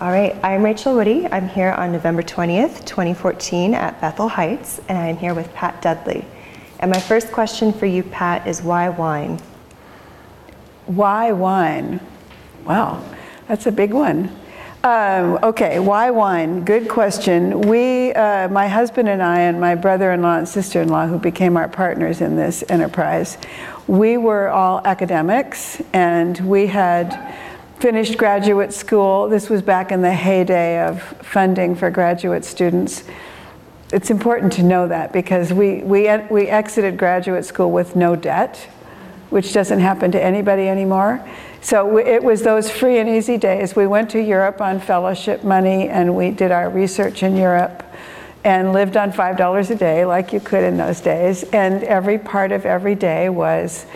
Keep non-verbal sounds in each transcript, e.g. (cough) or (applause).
All right, I'm Rachael Woody. I'm here on November 20th, 2014 at Bethel Heights, and I'm here with Pat Dudley. And my first question for you, Pat, is why wine? Why wine? Wow, that's a big one. Um, okay, why wine? Good question. We, uh, my husband and I, and my brother in law and sister in law, who became our partners in this enterprise, we were all academics and we had finished graduate school. This was back in the heyday of funding for graduate students. It's important to know that because we, we, we exited graduate school with no debt, which doesn't happen to anybody anymore. So it was those free and easy days. We went to Europe on fellowship money and we did our research in Europe and lived on $5 a day like you could in those days. And every part of every day was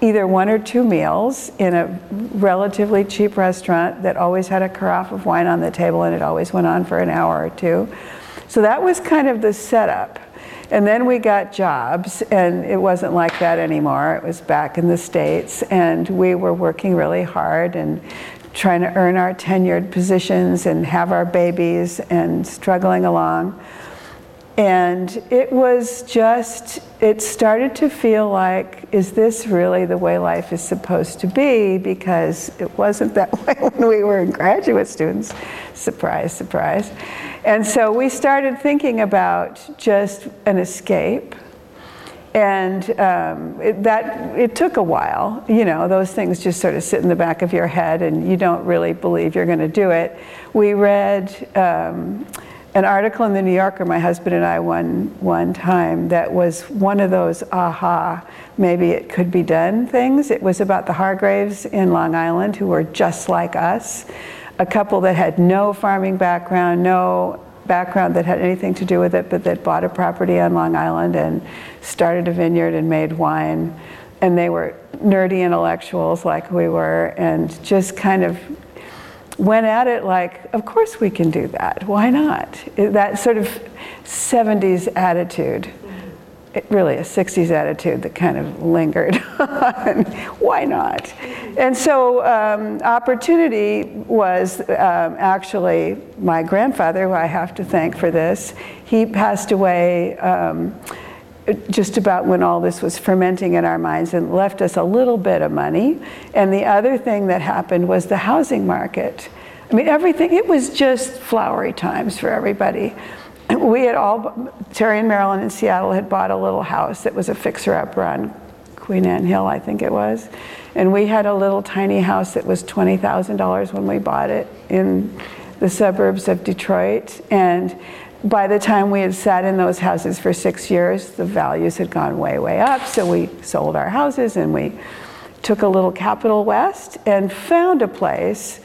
either one or two meals in a relatively cheap restaurant that always had a carafe of wine on the table and it always went on for an hour or two. So that was kind of the setup. And then we got jobs, and it wasn't like that anymore. It was back in the States, and we were working really hard and trying to earn our tenured positions and have our babies and struggling along. And it was just, it started to feel like, is this really the way life is supposed to be? Because it wasn't that (laughs) way when we were graduate students. Surprise, surprise. And so we started thinking about just an escape. And um, it, that it took a while. You know, those things just sort of sit in the back of your head, and you don't really believe you're going to do it. We read. Um, an article in the New Yorker, my husband and I, one, one time that was one of those aha, maybe it could be done things. It was about the Hargraves in Long Island who were just like us, a couple that had no farming background, no background that had anything to do with it, but that bought a property on Long Island and started a vineyard and made wine. And they were nerdy intellectuals like we were, and just kind of went at it like, of course we can do that. Why not? That sort of 70s attitude, it really a 60s attitude that kind of lingered. (laughs) Why not? And so um, opportunity was um, actually my grandfather, who I have to thank for this. He passed away. Um, just about when all this was fermenting in our minds and left us a little bit of money. And the other thing that happened was the housing market. I mean, everything, it was just flowery times for everybody. (clears throat) We had all, Terry and Marilyn in Seattle had bought a little house that was a fixer upper on Queen Anne Hill, I think it was. And we had a little tiny house that was $20,000 when we bought it in the suburbs of Detroit. And by the time we had sat in those houses for six years, the values had gone way, way up. So we sold our houses and we took a little capital west and found a place.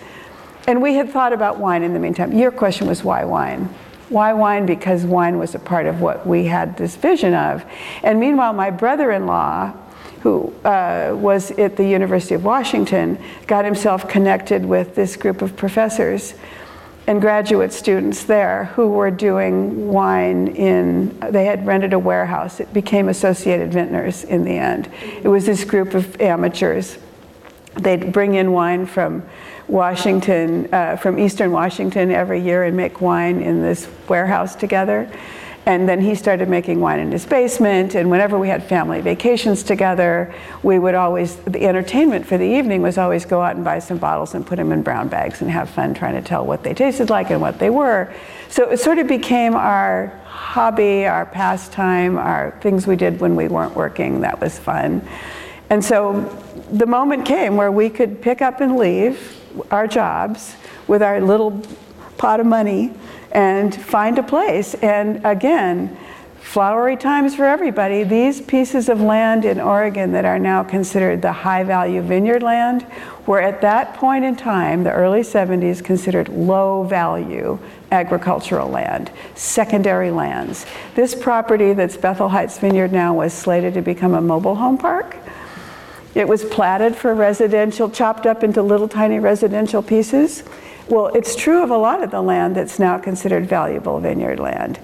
And we had thought about wine in the meantime. Your question was why wine? Why wine? Because wine was a part of what we had this vision of. And meanwhile, my brother in law, who uh, was at the University of Washington, got himself connected with this group of professors and graduate students there who were doing wine in, they had rented a warehouse. It became Associated Vintners in the end. It was this group of amateurs. They'd bring in wine from Washington, uh, from Eastern Washington every year and make wine in this warehouse together. And then he started making wine in his basement. And whenever we had family vacations together, we would always, the entertainment for the evening was always go out and buy some bottles and put them in brown bags and have fun trying to tell what they tasted like and what they were. So it sort of became our hobby, our pastime, our things we did when we weren't working. That was fun. And so the moment came where we could pick up and leave our jobs with our little pot of money and find a place. And again, flowery times for everybody. These pieces of land in Oregon that are now considered the high value vineyard land were at that point in time, the early 70s, considered low value agricultural land, secondary lands. This property that's Bethel Heights Vineyard now was slated to become a mobile home park. It was platted for residential, chopped up into little tiny residential pieces. Well, it's true of a lot of the land that's now considered valuable vineyard land.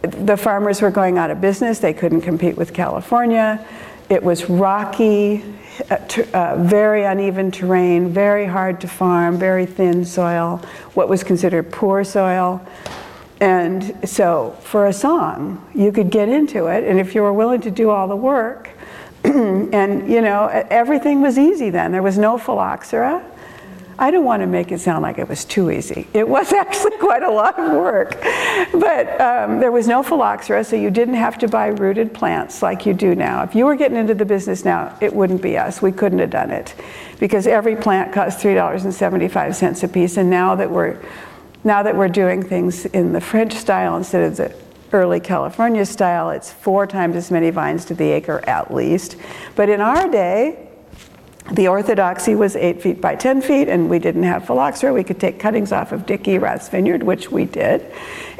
The farmers were going out of business, they couldn't compete with California. It was rocky, uh, uh, very uneven terrain, very hard to farm, very thin soil, what was considered poor soil. And so, for a song, you could get into it, and if you were willing to do all the work, (clears throat) and you know, everything was easy then. There was no phylloxera. I don't want to make it sound like it was too easy. It was (laughs) actually quite a lot of work. But um, there was no phylloxera, so you didn't have to buy rooted plants like you do now. If you were getting into the business now, it wouldn't be us. We couldn't have done it because every plant costs $3.75 a piece. And now that we're now that we're doing things in the French style instead of the early California style, it's four times as many vines to the acre at least. But in our day, the orthodoxy was eight feet by 10 feet, and we didn't have phylloxera. We could take cuttings off of Dick Erath's vineyard, which we did,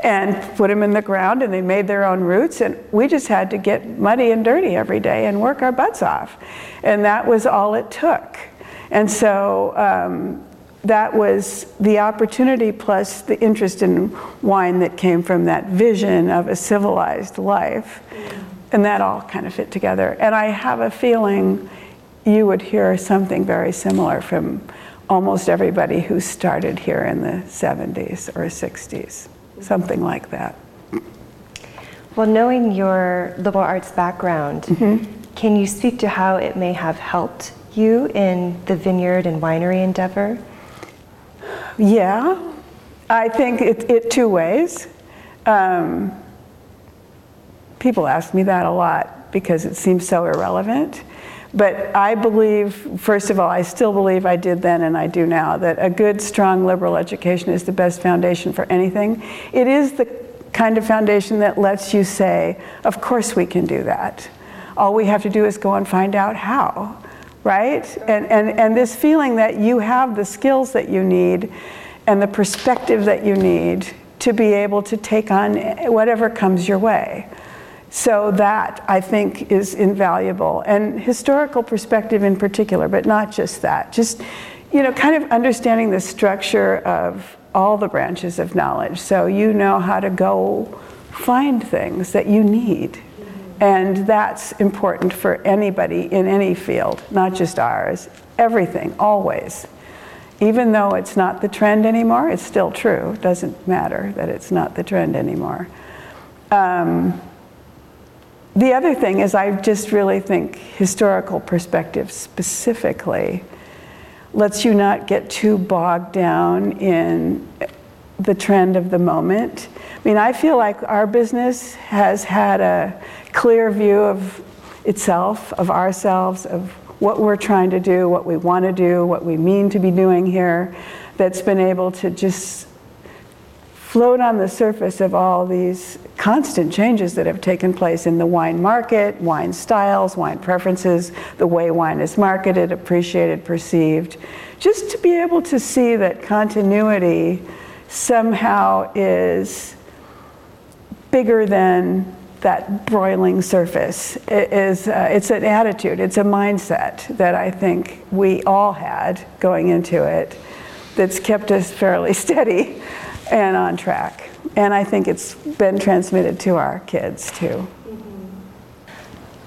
and put them in the ground, and they made their own roots. And we just had to get muddy and dirty every day and work our butts off. And that was all it took. And so um, that was the opportunity plus the interest in wine that came from that vision of a civilized life. And that all kind of fit together. And I have a feeling you would hear something very similar from almost everybody who started here in the 70s or 60s, something like that. Well, knowing your liberal arts background, mm-hmm. can you speak to how it may have helped you in the vineyard and winery endeavor? Yeah, I think it, it two ways. Um, people ask me that a lot because it seems so irrelevant. But I believe, first of all, I still believe I did then and I do now, that a good, strong liberal education is the best foundation for anything. It is the kind of foundation that lets you say, of course we can do that. All we have to do is go and find out how, right? And, and, and this feeling that you have the skills that you need and the perspective that you need to be able to take on whatever comes your way. So that I think is invaluable, and historical perspective in particular, but not just that. Just you know, kind of understanding the structure of all the branches of knowledge, so you know how to go find things that you need. And that's important for anybody in any field, not just ours. Everything, always. Even though it's not the trend anymore, it's still true. It doesn't matter that it's not the trend anymore. Um, the other thing is, I just really think historical perspective specifically lets you not get too bogged down in the trend of the moment. I mean, I feel like our business has had a clear view of itself, of ourselves, of what we're trying to do, what we want to do, what we mean to be doing here, that's been able to just float on the surface of all these constant changes that have taken place in the wine market, wine styles, wine preferences, the way wine is marketed, appreciated, perceived. Just to be able to see that continuity somehow is bigger than that broiling surface it is uh, it's an attitude it's a mindset that i think we all had going into it that's kept us fairly (laughs) steady and on track. And I think it's been transmitted to our kids too.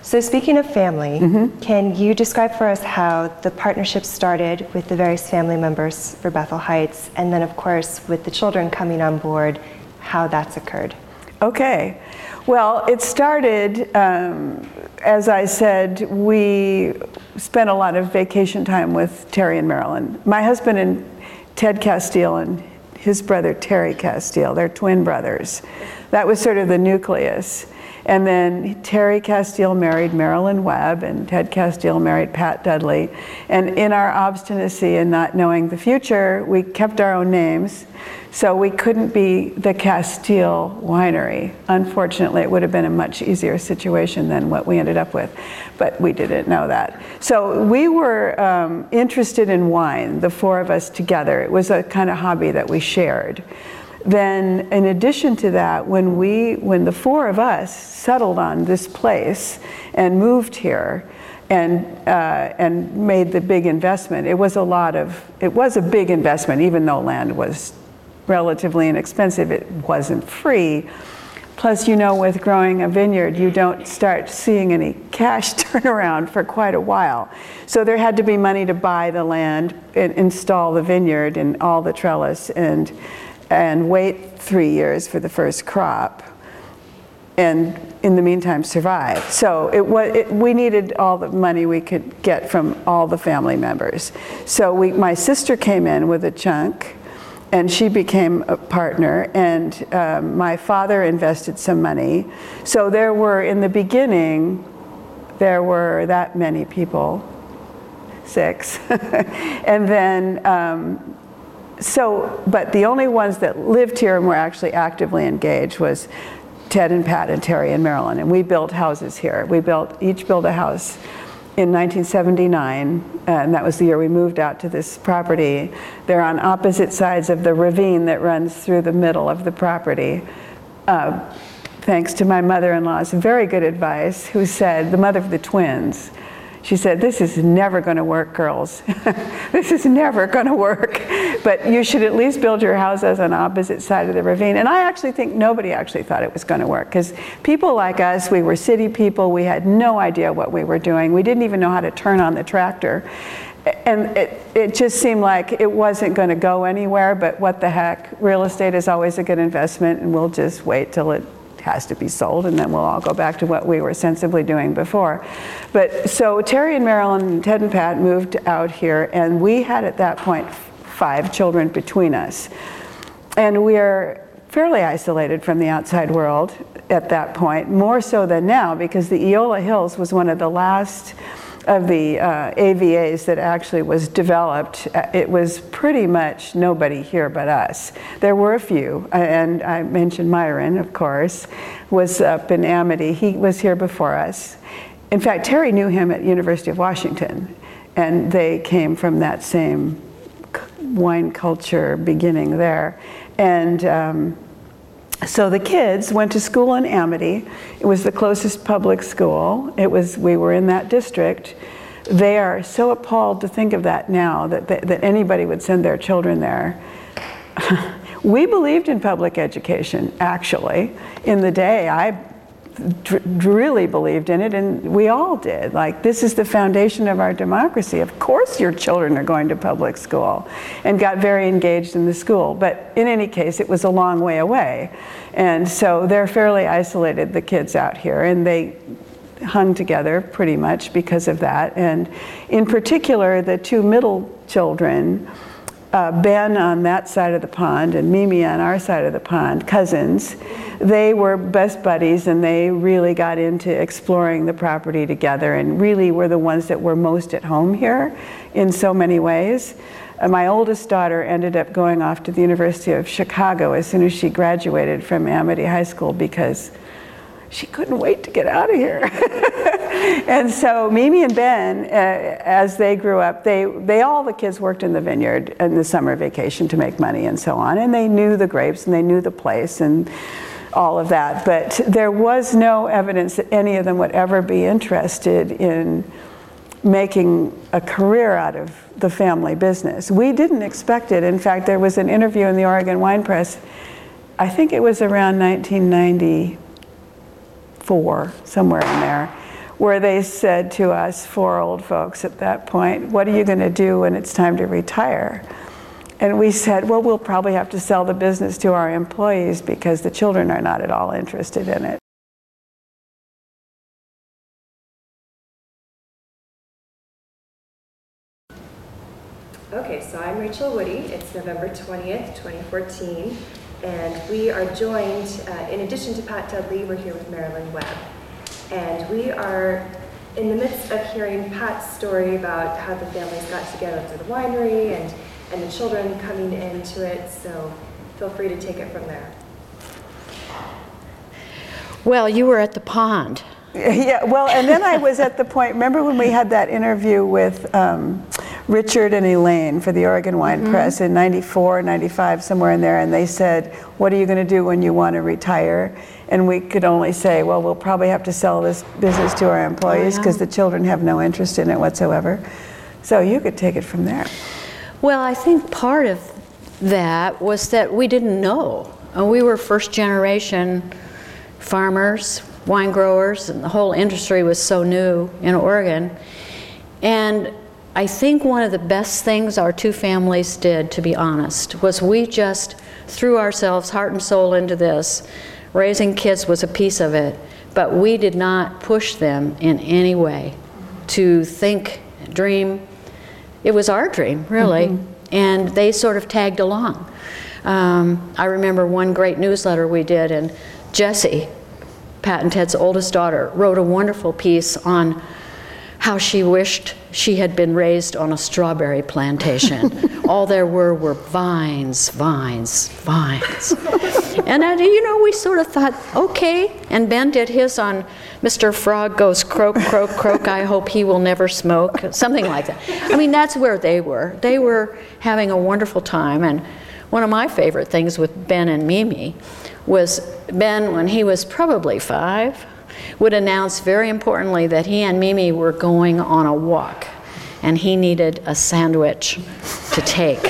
So, speaking of family, mm-hmm. can you describe for us how the partnership started with the various family members for Bethel Heights, and then, of course, with the children coming on board, how that's occurred? Okay. Well, it started, um, as I said, we spent a lot of vacation time with Terry and Marilyn. My husband and Ted Casteel and his brother Terry Casteel. They're twin brothers. That was sort of the nucleus. And then Terry Casteel married Marilyn Webb, and Ted Casteel married Pat Dudley. And in our obstinacy and not knowing the future, we kept our own names. So we couldn't be the Casteel winery. Unfortunately, it would have been a much easier situation than what we ended up with, but we didn't know that. So we were um, interested in wine, the four of us together. It was a kind of hobby that we shared then in addition to that when we when the four of us settled on this place and moved here and uh, and made the big investment it was a lot of it was a big investment even though land was relatively inexpensive it wasn't free. Plus you know with growing a vineyard you don't start seeing any cash (laughs) turnaround for quite a while. So there had to be money to buy the land and install the vineyard and all the trellis and and wait three years for the first crop and in the meantime survive. So it it, we needed all the money we could get from all the family members. So we, my sister came in with a chunk and she became a partner and um, my father invested some money. So there were, in the beginning, there were that many people, six. (laughs) and then um, so, but the only ones that lived here and were actually actively engaged was Ted and Pat and Terry and Marilyn. And we built houses here. We built, each built a house in 1979, and that was the year we moved out to this property. They're on opposite sides of the ravine that runs through the middle of the property. Uh, thanks to my mother-in-law's very good advice, who said, the mother of the twins, she said, This is never going to work, girls. (laughs) this is never going to work. But you should at least build your houses on the opposite side of the ravine. And I actually think nobody actually thought it was going to work because people like us, we were city people, we had no idea what we were doing. We didn't even know how to turn on the tractor. And it, it just seemed like it wasn't going to go anywhere, but what the heck? Real estate is always a good investment, and we'll just wait till it has to be sold, and then we'll all go back to what we were sensibly doing before. But so Terry and Marilyn Ted and Pat moved out here, and we had at that point five children between us. And we are fairly isolated from the outside world at that point, more so than now, because the Eola Hills was one of the last of the uh, AVAs that actually was developed, uh, it was pretty much nobody here but us. There were a few, and I mentioned Myron, of course, was up in Amity. He was here before us. In fact, Terry knew him at University of Washington, and they came from that same wine culture beginning there. And um, so the kids went to school in Amity. It was the closest public school. It was we were in that district. They are so appalled to think of that now that that, that anybody would send their children there. (laughs) we believed in public education actually in the day. I really believed in it, and we all did. Like, this is the foundation of our democracy. Of course, your children are going to public school, and got very engaged in the school. But in any case, it was a long way away. And so they're fairly isolated, the kids out here, and they hung together pretty much because of that. And in particular, the two middle children uh, Ben on that side of the pond and Mimi on our side of the pond, cousins, they were best buddies and they really got into exploring the property together and really were the ones that were most at home here in so many ways. Uh, my oldest daughter ended up going off to the University of Chicago as soon as she graduated from Amity High School because she couldn't wait to get out of here. (laughs) and so Mimi and Ben, uh, as they grew up, they, they all the kids worked in the vineyard in the summer vacation to make money and so on. And they knew the grapes and they knew the place and all of that. But there was no evidence that any of them would ever be interested in making a career out of the family business. We didn't expect it. In fact, there was an interview in the Oregon Wine Press, I think it was around 1990 four, somewhere in there, where they said to us, four old folks at that point, What are you going to do when it's time to retire? And we said, Well, we'll probably have to sell the business to our employees because the children are not at all interested in it. Okay, so I'm Rachael Woody. It's November 20th, 2014, and we are joined, uh, in addition to Pat Dudley, we're here with Marilyn Webb. And we are in the midst of hearing Pat's story about how the families got together to the winery and, and the children coming into it, so feel free to take it from there. Well, you were at the pond. (laughs) Yeah, well, and then I was at the point, remember when we had that interview with um, Richard and Elaine for the Oregon Wine Mm-hmm. Press in 94, 95, somewhere in there, and they said, What are you going to do when you want to retire? And we could only say, Well, we'll probably have to sell this business to our employees oh, because the children have no interest in it whatsoever. So you could take it from there. Well, I think part of that was that we didn't know. We were first generation farmers, wine growers, and the whole industry was so new in Oregon. And I think one of the best things our two families did, to be honest, was we just threw ourselves heart and soul into this. Raising kids was a piece of it, but we did not push them in any way to think, dream. It was our dream, really, and they sort of tagged along. Um, I remember one great newsletter we did, and Jessie, Pat and Ted's oldest daughter, wrote a wonderful piece on how she wished she had been raised on a strawberry plantation. (laughs) All there were were vines, vines, vines. (laughs) and uh, you know, we sort of thought, okay. And Ben did his on Mr. Frog goes croak, croak, croak. I hope he will never smoke, something like that. I mean, that's where they were. They were having a wonderful time. And one of my favorite things with Ben and Mimi was Ben, when he was probably five, would announce very importantly that he and Mimi were going on a walk and he needed a sandwich to take.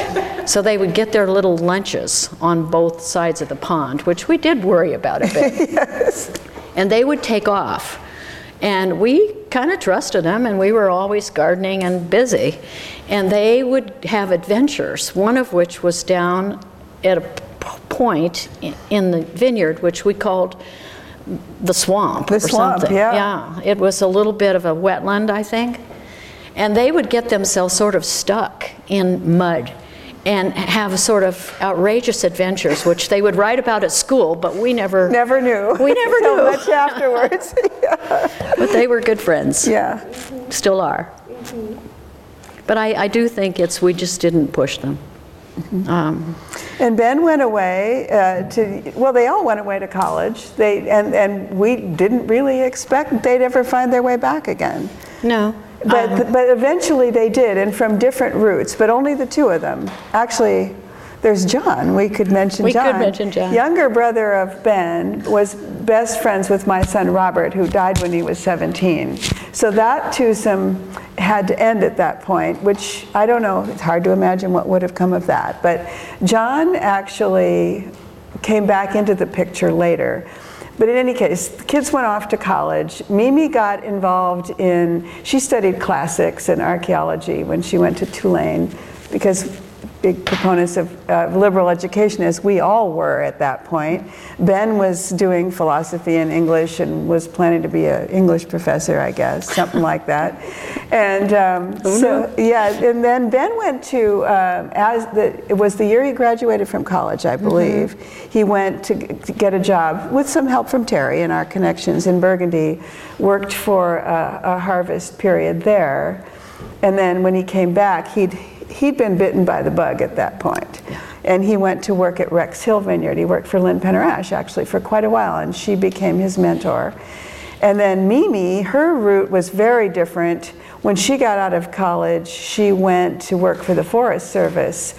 So they would get their little lunches on both sides of the pond, which we did worry about a bit. (laughs) yes. And they would take off. And we kind of trusted them, and we were always gardening and busy. And they would have adventures, one of which was down at a p- point in the vineyard, which we called the swamp The or swamp, something. yeah. Yeah, it was a little bit of a wetland, I think. And they would get themselves sort of stuck in mud and have sort of outrageous adventures, which they would write about at school, but we never, Never knew. We never (laughs) knew. much afterwards. (laughs) but they were good friends. yeah. Still are. But I, I do think it's, we just didn't push them. Um, And Ben went away uh, to, well, they all went away to college. They, and, and we didn't really expect they'd ever find their way back again. no. But, um, but eventually they did, and from different routes, but only the two of them. Actually, there's John. We could mention We could John. mention John. Younger brother of Ben was best friends with my son Robert, who died when he was 17. So that twosome had to end at that point, which I don't know. It's hard to imagine what would have come of that. But John actually came back into the picture later. But in any case, the kids went off to college. Mimi got involved in, she studied classics and archaeology when she went to Tulane because big proponents of uh, liberal education, as we all were at that point. Ben was doing philosophy and English and was planning to be an English professor, I guess, something like that. And um, so, yeah, and then Ben went to, um, as the, it was the year he graduated from college, I believe. He went to, g- to get a job with some help from Terry and our connections in Burgundy, worked for a, a harvest period there. And then when he came back, he'd, he'd been bitten by the bug at that point. And he went to work at Rex Hill Vineyard. He worked for Lynn Penner-Ash actually for quite a while, and she became his mentor. And then Mimi, her route was very different. When she got out of college, she went to work for the Forest Service.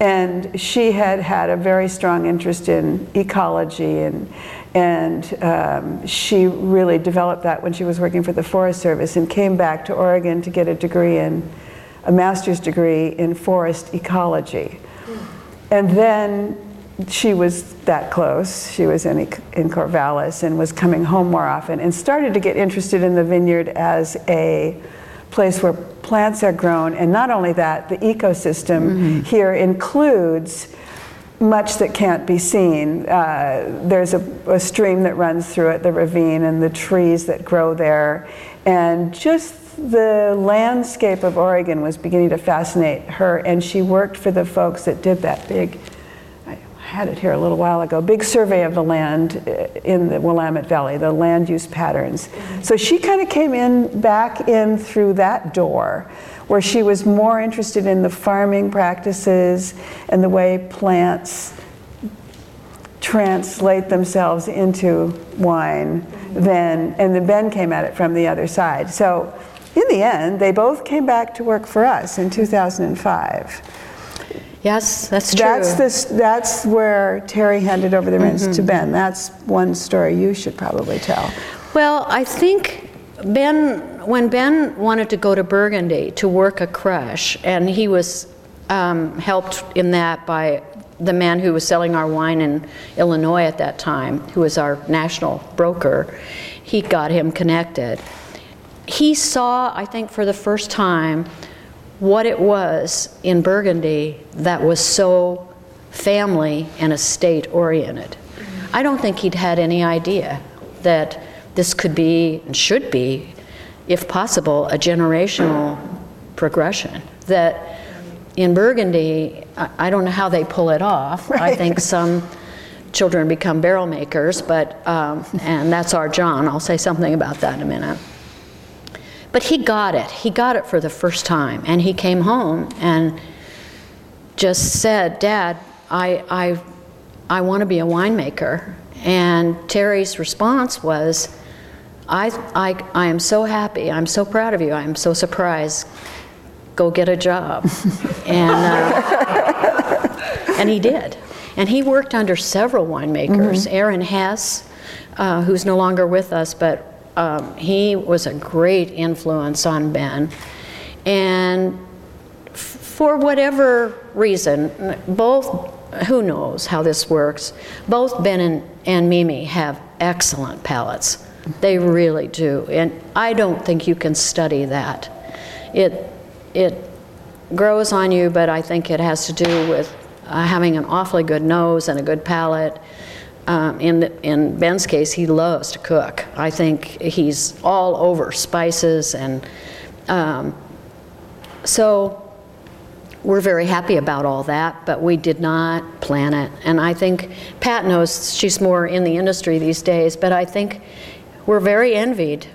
And she had had a very strong interest in ecology, and, and um, she really developed that when she was working for the Forest Service and came back to Oregon to get a degree in, a master's degree in forest ecology. And then she was that close. She was in, in Corvallis and was coming home more often and started to get interested in the vineyard as a place where plants are grown. And not only that, the ecosystem here includes much that can't be seen. Uh, there's a, a stream that runs through it, the ravine, and the trees that grow there. And just the landscape of Oregon was beginning to fascinate her, and she worked for the folks that did that big, I had it here a little while ago, big survey of the land uh, in the Willamette Valley, the land use patterns. So she kind of came in back in through that door where she was more interested in the farming practices and the way plants translate themselves into wine than, and then Ben came at it from the other side. So in the end, they both came back to work for us in 2005. Yes, that's true. That's this. That's where Terry handed over the reins to Ben. That's one story you should probably tell. Well, I think Ben, when Ben wanted to go to Burgundy to work a crush, and he was um, helped in that by the man who was selling our wine in Illinois at that time, who was our national broker, he got him connected. He saw, I think, for the first time, what it was in Burgundy that was so family and estate oriented. I don't think he'd had any idea that this could be and should be, if possible, a generational progression. That in Burgundy, I I don't know how they pull it off. I think some children become barrel makers, but, um, and that's our John. I'll say something about that in a minute. But he got it. He got it for the first time. And he came home and just said, Dad, I, I, I want to be a winemaker. And Terry's response was, I, I, I am so happy. I'm so proud of you. I'm so surprised. Go get a job. (laughs) and, uh, and he did. And he worked under several winemakers. Aaron Hess, uh, who's no longer with us, but um, he was a great influence on Ben. And f- for whatever reason, both, who knows how this works, both Ben and, and Mimi have excellent palates. They really do. And I don't think you can study that. It, it grows on you, but I think it has to do with uh, having an awfully good nose and a good palate. Um, in, in Ben's case, he loves to cook. I think he's all over spices, and um, so we're very happy about all that, but we did not plan it. And I think Pat knows she's more in the industry these days, but I think we're very envied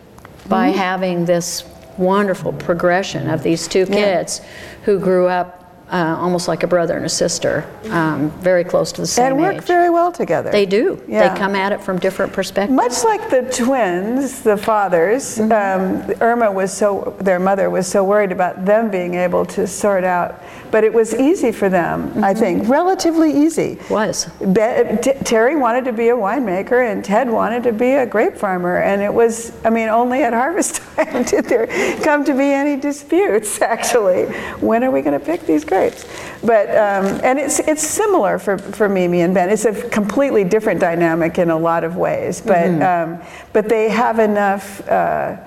by having this wonderful progression of these two kids who grew up uh, almost like a brother and a sister, um, very close to the same and work age. very well together. They do. Yeah. They come at it from different perspectives. Much like the twins, the fathers, Mm-hmm. um, Irma was so, their mother was so worried about them being able to sort out. But it was easy for them, I think, relatively easy. Was. Be- T- Terry wanted to be a winemaker and Ted wanted to be a grape farmer. And it was, I mean, only at harvest (laughs) time did there come to be any disputes, actually. When are we going to pick these grapes? But, um, and it's, it's similar for, for Mimi and Ben. It's a completely different dynamic in a lot of ways. But, um, but they have enough. Uh,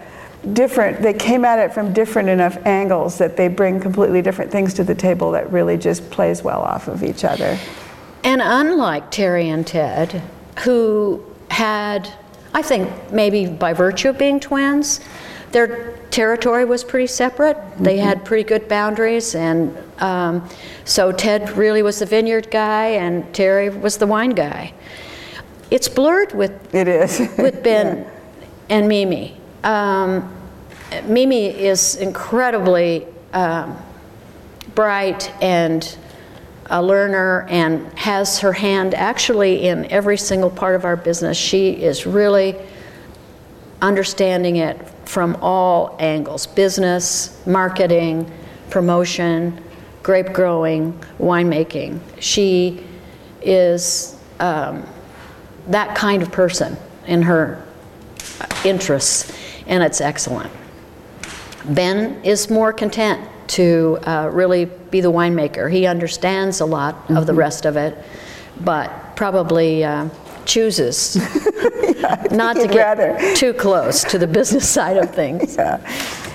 different they came at it from different enough angles that they bring completely different things to the table that really just plays well off of each other And unlike Terry and Ted, who had, I think maybe by virtue of being twins, their territory was pretty separate. They had pretty good boundaries, and um, so Ted really was the vineyard guy, and Terry was the wine guy. It's blurred with it is with (laughs) Ben and Mimi. Um, Mimi is incredibly um, bright and a learner and has her hand actually in every single part of our business. She is really understanding it from all angles business, marketing, promotion, grape growing, winemaking. She is um, that kind of person in her interests, and it's excellent. Ben is more content to uh, really be the winemaker. He understands a lot of the rest of it, but probably uh, chooses (laughs) not to get rather. too close to the business (laughs) side of things. Yeah.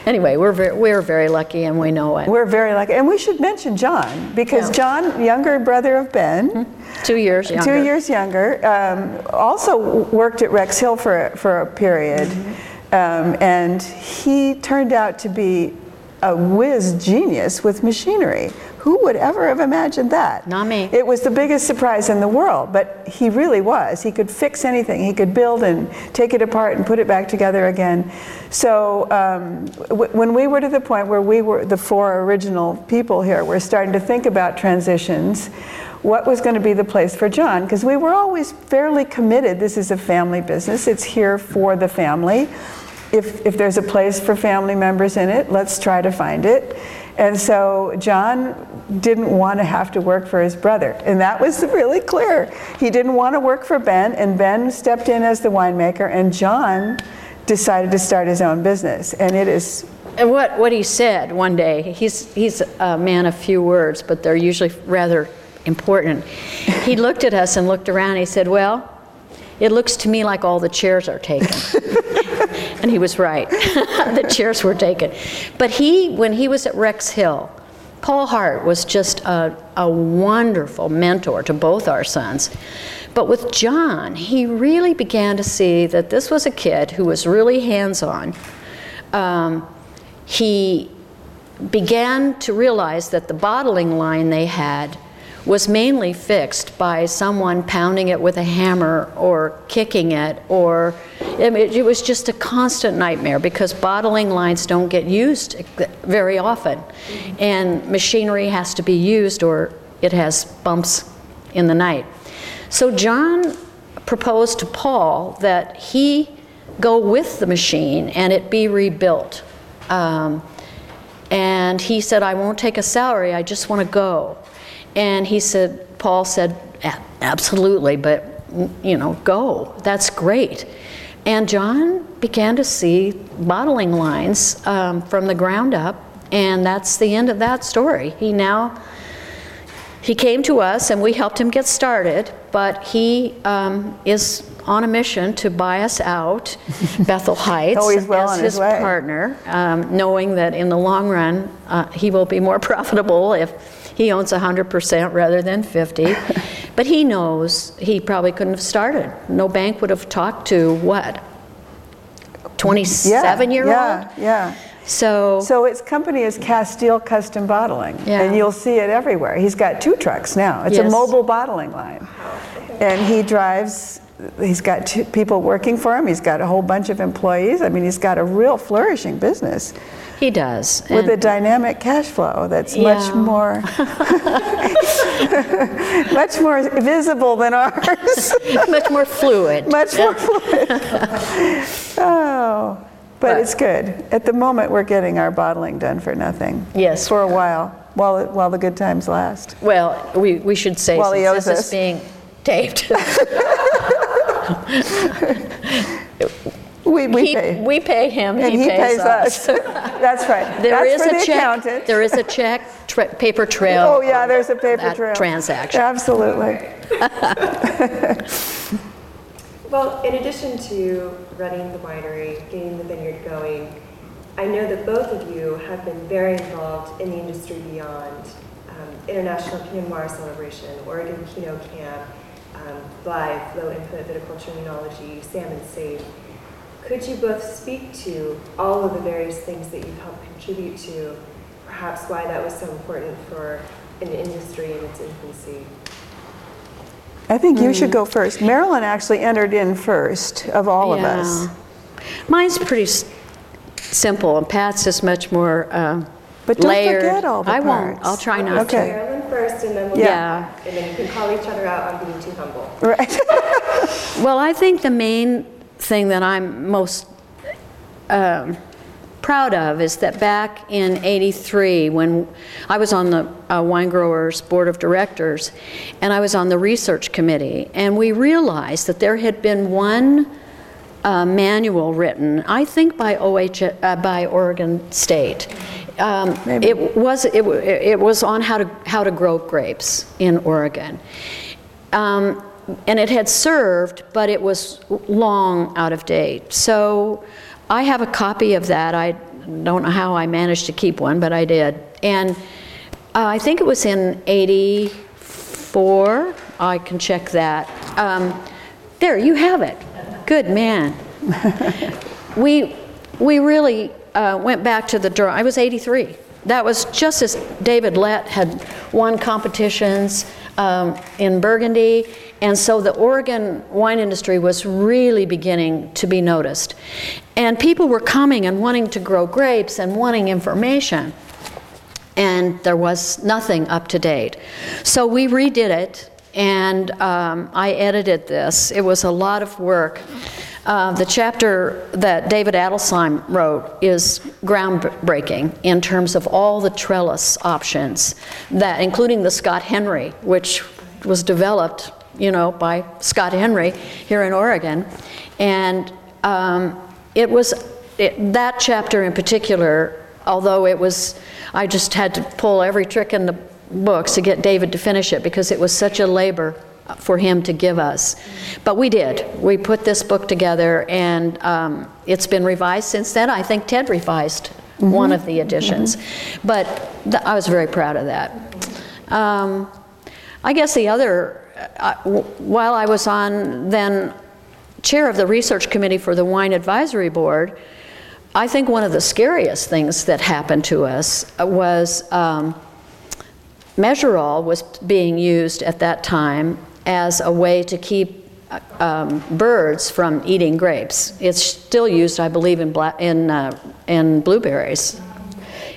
Anyway, we're very, we're very lucky and we know it. we're very lucky and we should mention john because Yeah. john younger brother of ben Two years younger. two years younger um, also worked at rex hill for, for a period Um, and he turned out to be a whiz genius with machinery. Who would ever have imagined that? Not me. It was the biggest surprise in the world, but he really was. He could fix anything. He could build and take it apart and put it back together again. So um, w- when we were to the point where we were the four original people here, we're starting to think about transitions. What was going to be the place for John? Because we were always fairly committed. This is a family business. It's here for the family. If, if there's a place for family members in it, let's try to find it. And so John didn't want to have to work for his brother. And that was (laughs) really clear. He didn't want to work for Ben, and Ben stepped in as the winemaker, and John decided to start his own business. And it is And what, what he said one day, he's, he's a man of few words, but they're usually rather important. He looked at us and looked around. And he said, Well, it looks to me like all the chairs are taken. (laughs) and he was right. (laughs) the chairs were taken. But he, when he was at Rex Hill, Paul Hart was just a, a wonderful mentor to both our sons. But with John, he really began to see that this was a kid who was really hands on. Um, he began to realize that the bottling line they had was mainly fixed by someone pounding it with a hammer or kicking it or I mean, it was just a constant nightmare because bottling lines don't get used very often. And machinery has to be used or it has bumps in the night. So john proposed to paul that he go with the machine and it be rebuilt. Um, and he said, I won't take a salary, I just want to go. And he said, Paul said, absolutely, but you know, go. That's great. And John began to see bottling lines um, from the ground up, and that's the end of that story. He now he came to us and we helped him get started, but he um, is on a mission to buy us out, (laughs) Bethel Heights, well as his his partner, um, knowing that in the long run uh, he will be more (laughs) profitable if he owns 100% rather than 50. (laughs) but he knows he probably couldn't have started. No bank would have talked to what? 27 year old? Yeah, yeah. So, So its company is Casteel Custom Bottling, Yeah. and you'll see it everywhere. He's got two trucks now. It's a mobile bottling line, and he drives. He's got two people working for him. He's got a whole bunch of employees. I mean, he's got a real flourishing business he does. with And- a dynamic cash flow that's much more, (laughs) much more visible than ours. (laughs) much more fluid. much more fluid. (laughs) oh, but, But- it's good. At the moment, we're getting our bottling done for nothing. Yes. For a while, while it, while the good times last. Well, we, we should say Well, he since this is being taped, We, we he- pay. we pay him, and he pays us. (laughs) That's right. (laughs) There That's is for a the check, accountant. there is a check, tra- paper trail. Oh yeah, there's a paper that trail. transaction. Absolutely. (laughs) Well, in addition to running the winery, getting the vineyard going, I know that both of you have been very involved in the industry beyond um, International Pinot Noir Celebration, Oregon Pinot Camp, um, Live, Low Input Viticulture Enology, Salmon Safe. Could you both speak to all of the various things that you've helped contribute to, perhaps why that was so important for an industry in its infancy? I think you should go first. Marilyn actually entered in first of all of us. Mine's pretty s- simple, and Pat's is much more uh, But don't layered. forget all the I won't. I'll try not Okay. Marilyn first, and then we'll Yeah. and then you can call each other out on being too humble. Right. (laughs) Well, I think the main thing that I'm most um, proud of is that back in 83, when I was on the uh, Wine Growers Board of Directors, and I was on the research committee, and we realized that there had been one uh, manual written, I think by OH, uh, by Oregon State. Um, It was, it, it was on how to, how to grow grapes in Oregon. Um, and it had served, but it was long out of date. So I have a copy of that. I don't know how I managed to keep one, but I did. And uh, I think it was in 84. I can check that. Um, there, you have it. Good man. (laughs) we, we really uh, went back to the draw. I was 83. That was just as David Lett had won competitions um, in Burgundy, and so the Oregon wine industry was really beginning to be noticed. And people were coming and wanting to grow grapes and wanting information. And there was nothing up to date. So we redid it, and um, I edited this. It was a lot of work. Uh, the chapter that David Adelsheim wrote is groundbreaking in terms of all the trellis options, that including the Scott Henry, which was developed, you know, by Scott Henry here in Oregon, and um, it was it, that chapter in particular. Although it was, I just had to pull every trick in the books to get David to finish it because it was such a labor for him to give us. But we did. We put this book together, and um, it's been revised since then. I think Ted revised mm-hmm. one of the editions. Mm-hmm. But th- I was very proud of that. Um, I guess the other, uh, while I was on then chair of the research committee for the Wine Advisory Board, I think one of the scariest things that happened to us was. Um, was being used at that time as a way to keep um, birds from eating grapes. It's still used, I believe, in, bla- in, uh, in blueberries,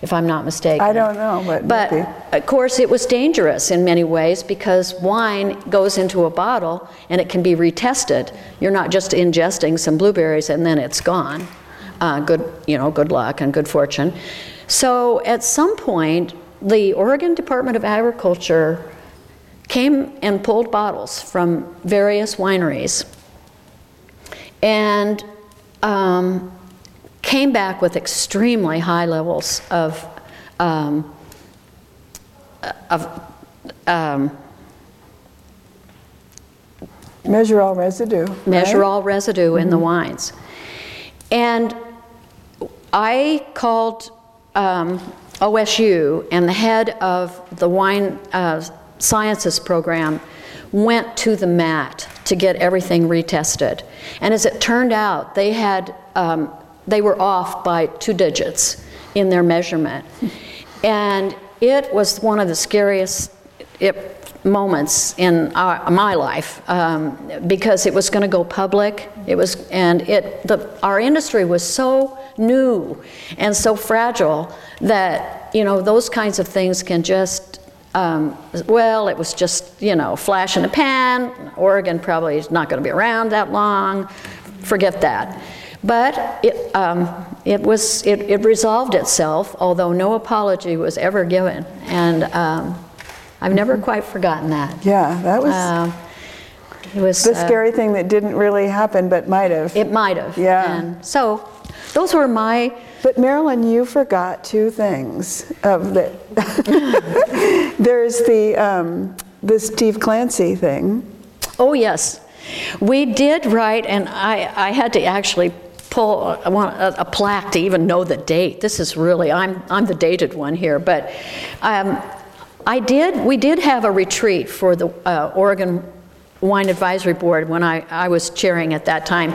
if I'm not mistaken. I don't know, but But maybe. of course, it was dangerous in many ways because wine goes into a bottle and it can be retested. You're not just ingesting some blueberries and then it's gone. Uh, good, you know, good luck and good fortune. So at some point, the Oregon Department of Agriculture came and pulled bottles from various wineries and um, came back with extremely high levels of, um, of um, Mesurol residue. right? all residue in the wines. And I called um, OSU, and the head of the wine uh, sciences program went to the mat to get everything retested. And as it turned out, they had um, they were off by two digits in their measurement, and it was one of the scariest it, moments in our, my life um, because it was going to go public. It was, and it the our industry was so new and so fragile that you know those kinds of things can just um, well, it was just, you know, flash in the pan. Oregon probably is not going to be around that long. Forget that. But it, um, it, was, it, it, resolved itself, although no apology was ever given. And um, I've never quite forgotten that. Yeah, that was Um, it was the uh, scary thing that didn't really happen but might have. It might have. Yeah. And so those were my But Marilyn, you forgot two things. Of the (laughs) There's the, um, the Steve Clancy thing. Oh, yes. We did write, and I, I had to actually pull I want a, a plaque to even know the date. This is really, I'm, I'm the dated one here, but um, I did, we did have a retreat for the uh, Oregon Wine Advisory Board when I, I was chairing at that time.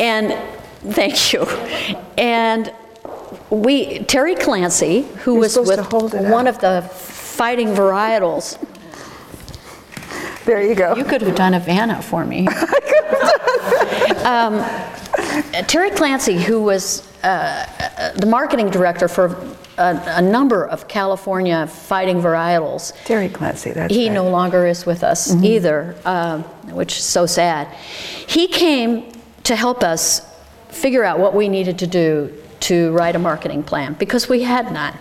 And thank you. And we, Terry Clancy, who You're was with one out. of the fighting varietals, There you go. you could have done a Vanna for me. (laughs) um, Terry Clancy, who was uh, uh, the marketing director for a, a number of California fighting varietals, Terry Clancy, that's he right. no longer is with us either, um, which is so sad. He came to help us figure out what we needed to do to write a marketing plan because we had none.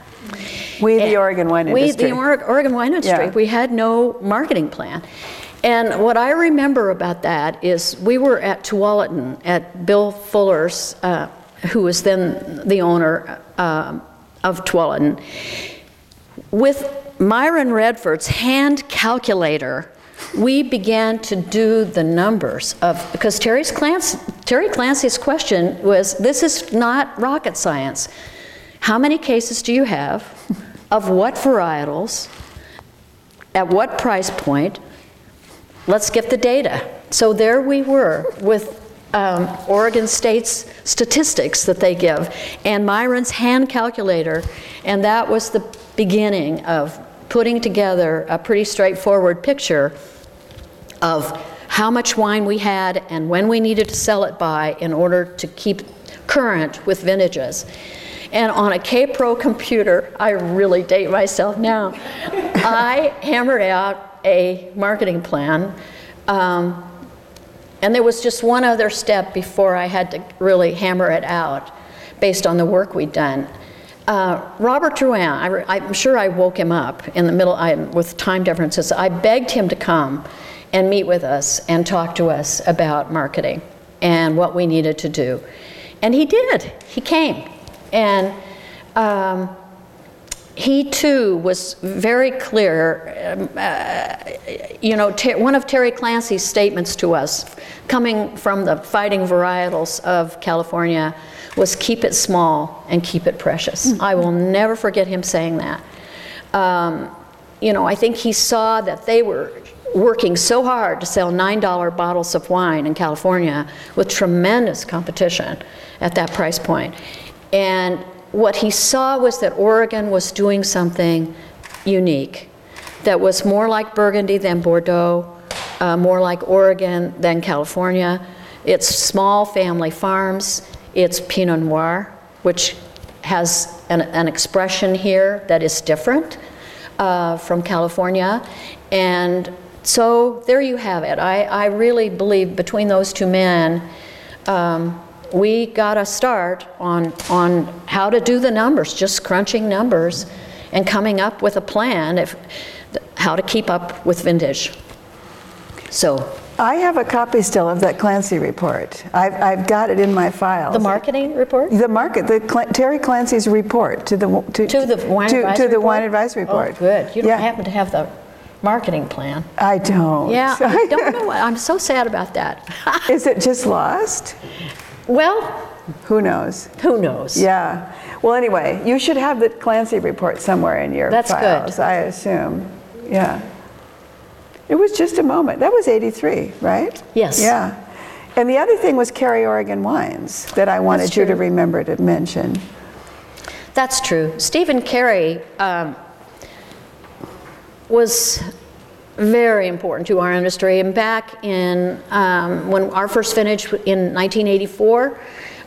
We, the Oregon wine We, industry. the Oregon wine industry, Yeah. we had no marketing plan. And what I remember about that is we were at Tualatin at Bill Fuller's, uh, who was then the owner um of Tualatin, with Myron Redford's hand calculator. We began to do the numbers of because Terry's Clancy, Terry Clancy's question was: This is not rocket science. How many cases do you have? Of what varietals? At what price point? Let's get the data. So there we were with um, Oregon State's statistics that they give, and Myron's hand calculator, and that was the beginning of putting together a pretty straightforward picture of how much wine we had and when we needed to sell it by in order to keep current with vintages. And on a Kaypro computer, I really date myself now, (laughs) I hammered out a marketing plan. Um, and there was just one other step before I had to really hammer it out based on the work we'd done. Uh, Robert Drouhin, I, am sure I woke him up in the middle I, with time differences. I begged him to come and meet with us and talk to us about marketing and what we needed to do. And he did. He came. And um, he too was very clear. Um, uh, you know, ter- one of Terry Clancy's statements to us, coming from the fighting varietals of California, was keep it small and keep it precious. Mm-hmm. I will never forget him saying that. Um, you know, I think he saw that they were working so hard to sell $9 bottles of wine in California with tremendous competition at that price point. And what he saw was that Oregon was doing something unique that was more like Burgundy than Bordeaux, uh, more like Oregon than California. It's small family farms, it's Pinot Noir, which has an, an expression here that is different uh, from California. And so there you have it. I, I really believe between those two men, um, we got a start on, on how to do the numbers, just crunching numbers and coming up with a plan of how to keep up with vintage. So I have a copy still of that Clancy report. I've, I've got it in my file. The marketing report? The market, the Cl- Terry Clancy's report to the to, to the wine to, advisory to the report? wine advice report. Oh, good. You don't happen to have the marketing plan. I don't. Yeah, I (laughs) don't know. What, I'm so sad about that. (laughs) Is it just lost? Well, who knows? Who knows? Yeah. Well, anyway, you should have the Clancy report somewhere in your That's files, good. I assume. Yeah. It was just a moment. That was 83, right? Yes. Yeah. And the other thing was Carey Oregon Wines that I wanted you to remember to mention. That's true. Stephen Carey um, was very important to our industry. And back in um, when our first vintage in 1984,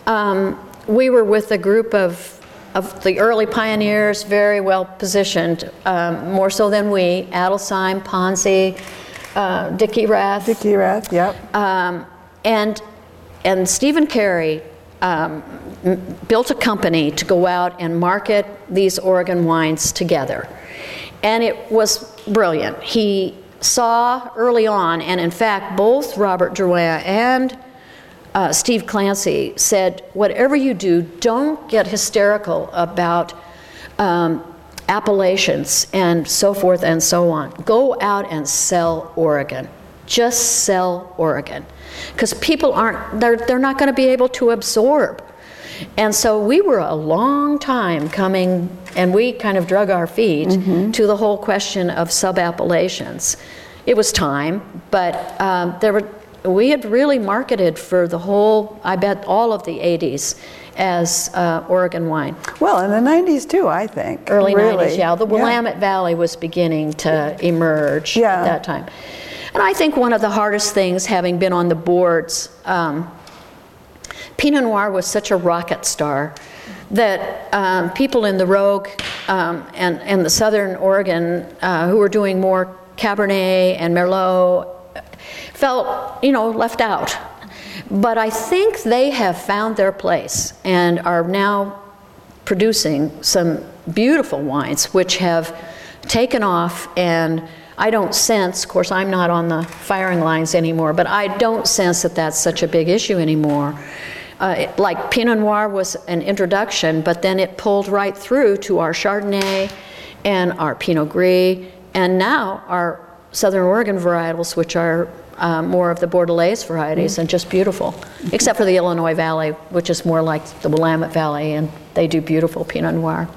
um, we were with a group of of the early pioneers, very well positioned, um, more so than we. Adelsheim, Ponzi, uh, Dick Erath. Dick Erath, yep. Um, and and Stephen Carey um, built a company to go out and market these Oregon wines together. And it was brilliant. He saw early on, and in fact, both Robert Drouhin and uh, Steve Clancy said, whatever you do, don't get hysterical about um, appellations and so forth and so on. Go out and sell Oregon. Just sell Oregon. Because people aren't, they're, they're not going to be able to absorb. And so we were a long time coming, and we kind of drug our feet mm-hmm. to the whole question of sub appellations. It was time, but um, there were we had really marketed for the whole, I bet all of the 80s as uh, Oregon wine. Well, in the 90s too, I think. Early really. 90s, yeah. The Willamette yeah. Valley was beginning to emerge yeah. at that time. And I think one of the hardest things, having been on the boards, um, Pinot Noir was such a rocket star that um, people in the Rogue um, and, and the Southern Oregon uh, who were doing more Cabernet and Merlot felt, you know, left out. But I think they have found their place and are now producing some beautiful wines which have taken off and I don't sense, of course, I'm not on the firing lines anymore, but I don't sense that that's such a big issue anymore. Uh, it, like Pinot Noir was an introduction, but then it pulled right through to our Chardonnay and our Pinot Gris, and now our Southern Oregon varietals, which are um, more of the Bordelaise varieties mm-hmm. and just beautiful, except for the Illinois Valley, which is more like the Willamette Valley, and they do beautiful Pinot Noir.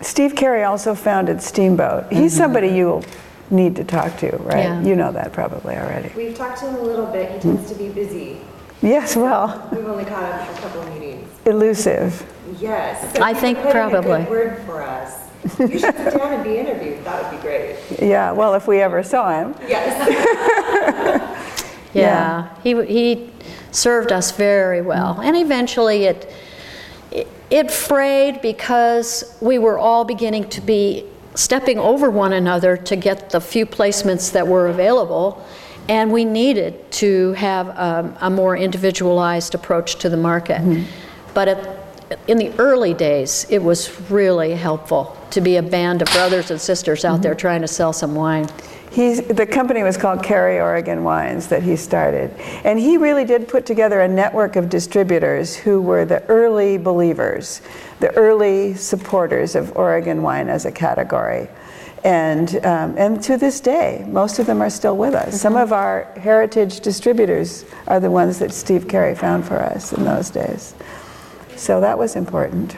Steve Carey also founded Steamboat. He's mm-hmm. somebody you'll need to talk to, right? Yeah. You know that probably already. We've talked to him a little bit. He tends to be busy. Yes, well, We've only caught up for a couple of meetings. elusive. Yes. So I think could put in a good probably. word for us. You should sit down and be interviewed. That would be great. Yeah, well, if we ever saw him. Yes. (laughs) Yeah, he, he served us very well. And eventually it, it- it frayed because we were all beginning to be stepping over one another to get the few placements that were available. And we needed to have um, a more individualized approach to the market. But at, in the early days, it was really helpful to be a band of brothers and sisters out there trying to sell some wine. He's, the company was called Carey Oregon Wines that he started. And he really did put together a network of distributors who were the early believers, the early supporters of Oregon wine as a category. And, um, and to this day, most of them are still with us. Some of our heritage distributors are the ones that Steve Carey found for us in those days. So that was important.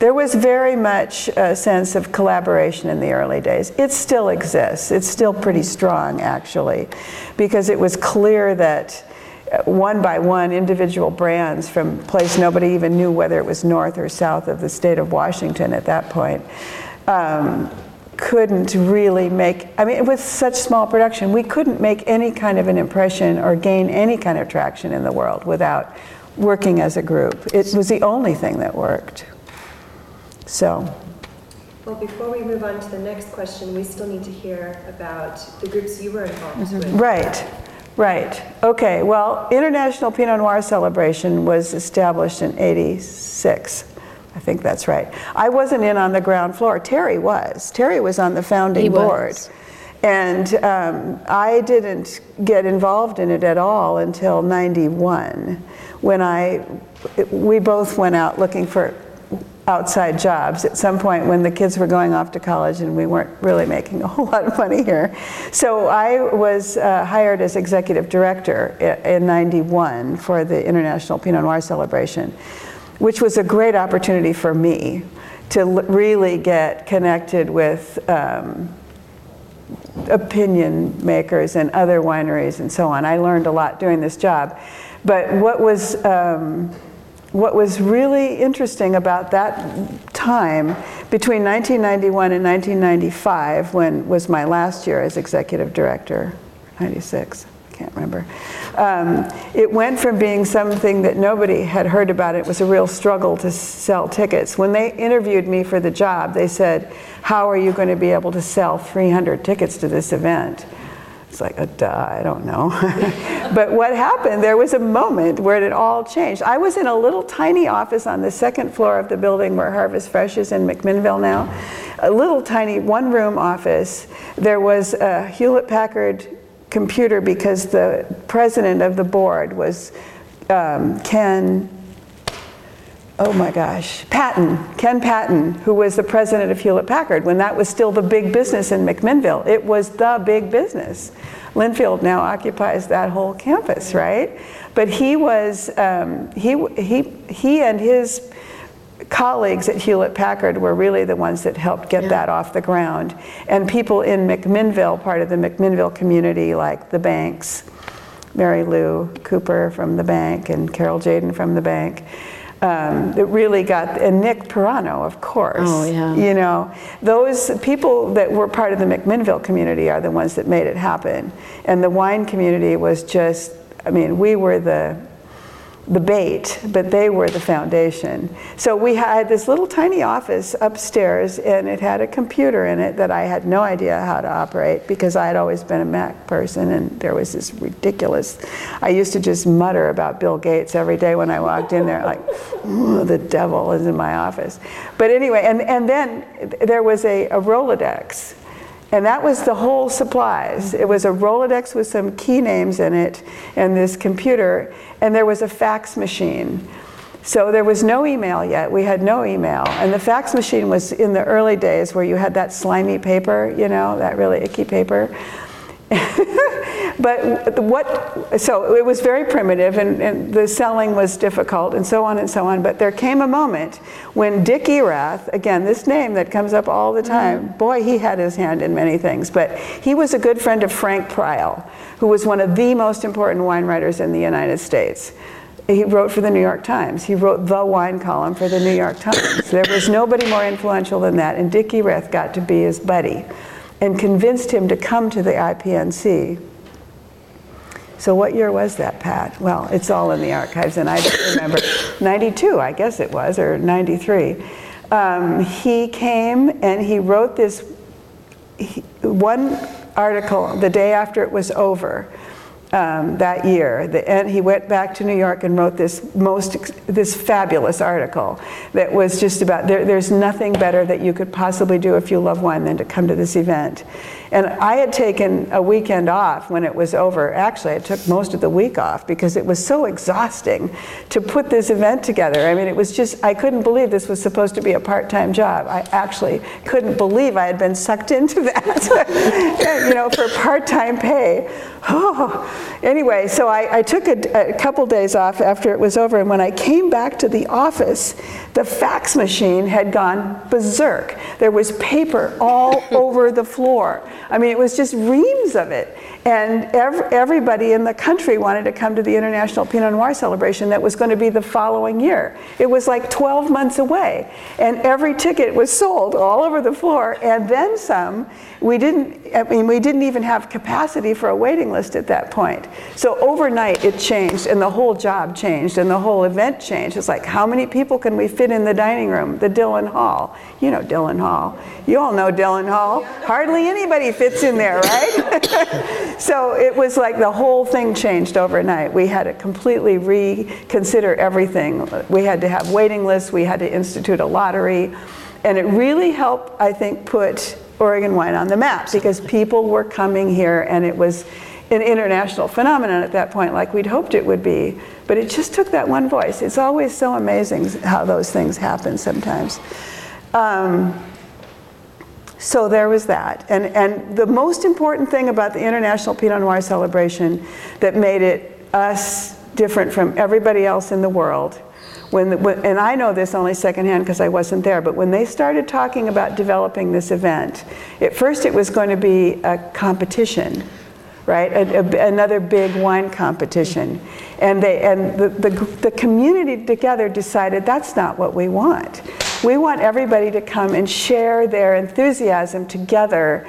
There was very much a sense of collaboration in the early days. It still exists. It's still pretty strong, actually, because it was clear that uh, one by one, individual brands from a place nobody even knew whether it was north or south of the state of Washington at that point, um, couldn't really make, I mean, with such small production, we couldn't make any kind of an impression or gain any kind of traction in the world without working as a group. It was the only thing that worked. So, Well, before we move on to the next question, we still need to hear about the groups you were involved with. right, right. Okay, well, International Pinot Noir Celebration was established in 86. I think that's right. I wasn't in on the ground floor. Terry was. Terry was on the founding He was. board. And um, I didn't get involved in it at all until 91, when I, we both went out looking for outside jobs at some point when the kids were going off to college and we weren't really making a whole lot of money here. So I was uh, hired as executive director i- in 91 for the International Pinot Noir celebration, which was a great opportunity for me to l- really get connected with um, opinion makers and other wineries and so on. I learned a lot doing this job. But what was, um, what was really interesting about that time, between 1991 and 1995, when was my last year as executive director, 96, I can't remember. Um, it went from being something that nobody had heard about, it was a real struggle to sell tickets. When they interviewed me for the job, they said, How are you going to be able to sell 300 tickets to this event? It's like, oh, duh, I don't know. (laughs) but what happened, there was a moment where it all changed. I was in a little tiny office on the second floor of the building where Harvest Fresh is in McMinnville now. A little tiny one room office. There was a Hewlett Packard computer because the president of the board was um, Ken oh my gosh, Patton, Ken Patton, who was the president of Hewlett Packard when that was still the big business in McMinnville. It was the big business. Linfield now occupies that whole campus, right? But he was, um, he, he, he and his colleagues at Hewlett Packard were really the ones that helped get that off the ground. And people in McMinnville, part of the McMinnville community, like the banks, Mary Lou Cooper from the bank and Carol Jaden from the bank. Um, it really got, and Nick Peirano, of course. Oh, yeah. You know, those people that were part of the McMinnville community are the ones that made it happen. And the wine community was just, I mean, we were the, the bait, but they were the foundation. So we had this little tiny office upstairs, and it had a computer in it that I had no idea how to operate because I had always been a Mac person, and there was this ridiculous. I used to just mutter about Bill Gates every day when I walked in there, like, the devil is in my office. But anyway, and, and then there was a, a Rolodex. And that was the whole supplies. It was a Rolodex with some key names in it and this computer, and there was a fax machine. So there was no email yet. We had no email. And the fax machine was in the early days where you had that slimy paper, you know, that really icky paper. (laughs) but what, so it was very primitive and, and, the selling was difficult and so on and so on. But there came a moment when Dick Erath, again, this name that comes up all the time, mm-hmm. boy, he had his hand in many things. But he was a good friend of Frank Prial, who was one of the most important wine writers in the United States. He wrote for the New York Times. He wrote the wine column for the New York Times. There was nobody more influential than that, and Dick Erath got to be his buddy and convinced him to come to the IPNC. So what year was that, Pat? Well, it's all in the archives, and I don't remember. (coughs) 92, I guess it was, or 93. Um, he came and he wrote this he, one article the day after it was over um, that year. The, and he went back to New York and wrote this most this fabulous article that was just about there, there's nothing better that you could possibly do if you love wine than to come to this event. And I had taken a weekend off when it was over. Actually, I took most of the week off because it was so exhausting to put this event together. I mean, it was just, I couldn't believe this was supposed to be a part time job. I actually couldn't believe I had been sucked into (laughs) that, you know, for part time pay. Oh. (sighs) Anyway, so I, I took a, a couple days off after it was over, and when I came back to the office, the fax machine had gone berserk. There was paper all (laughs) over the floor. I mean, it was just reams of it. And ev- everybody in the country wanted to come to the International Pinot Noir celebration that was going to be the following year. It was like 12 months away. And every ticket was sold all over the floor, and then some. We didn't, I mean, we didn't even have capacity for a waiting list at that point. So overnight it changed, and the whole job changed, and the whole event changed. It's like, how many people can we fit in the dining room? The Dillon Hall. You know Dillon Hall. You all know Dillon Hall. Hardly anybody fits in there, right? (laughs) so it was like the whole thing changed overnight. We had to completely reconsider everything. We had to have waiting lists, we had to institute a lottery, and it really helped, I think, put Oregon wine on the map because people were coming here and it was an international phenomenon at that point, like we'd hoped it would be. But it just took that one voice. It's always so amazing how those things happen sometimes. Um, so there was that. And, and the most important thing about the International Pinot Noir celebration that made it us different from everybody else in the world, when, the, when and I know this only secondhand because I wasn't there, but when they started talking about developing this event, at first it was going to be a competition right? A, a, another big wine competition. And, they, and the, the, the community together decided that's not what we want. We want everybody to come and share their enthusiasm together,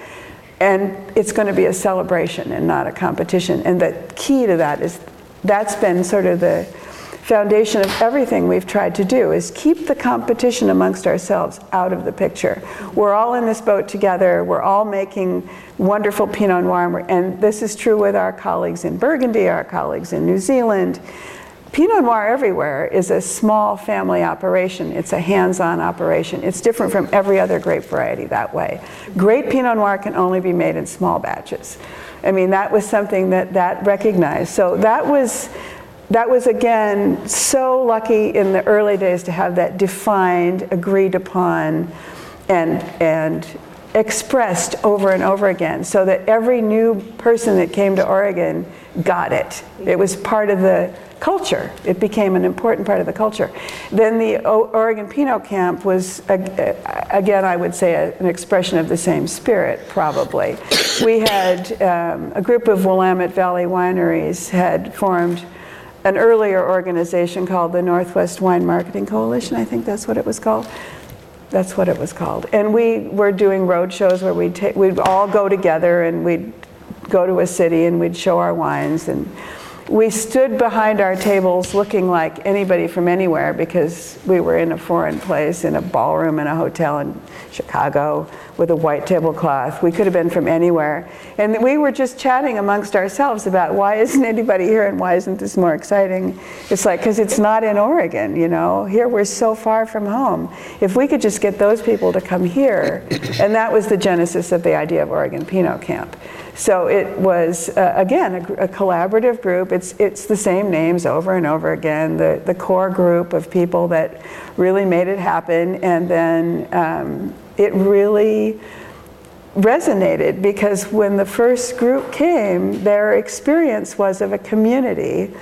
and it's going to be a celebration and not a competition. And the key to that is that's been sort of the foundation of everything we've tried to do is keep the competition amongst ourselves out of the picture. We're all in this boat together. We're all making wonderful Pinot Noir, and this is true with our colleagues in Burgundy, our colleagues in New Zealand. Pinot Noir everywhere is a small family operation. It's a hands-on operation. It's different from every other grape variety that way. Great Pinot Noir can only be made in small batches. I mean, that was something that that recognized. So that was that was again so lucky in the early days to have that defined, agreed upon, and and expressed over and over again so that every new person that came to Oregon got it. It was part of the culture. It became an important part of the culture. Then the Oregon Pinot Camp was, again, I would say, an expression of the same spirit, probably. We had um, a group of Willamette Valley wineries had formed an earlier organization called the Northwest Wine Marketing Coalition, I think that's what it was called. That's what it was called. And we were doing road shows where we'd, ta- we'd all go together and we'd go to a city and we'd show our wines and we stood behind our tables looking like anybody from anywhere because we were in a foreign place in a ballroom in a hotel in Chicago with a white tablecloth. We could have been from anywhere. And we were just chatting amongst ourselves about why isn't anybody here and why isn't this more exciting? It's like, because it's not in Oregon, you know? Here we're so far from home. If we could just get those people to come here, and that was the genesis of the idea of Oregon Pinot Camp. So it was, uh, again, a, a, collaborative group. It's, it's the same names over and over again, the, the core group of people that really made it happen. And then um, it really resonated because when the first group came, their experience was of a community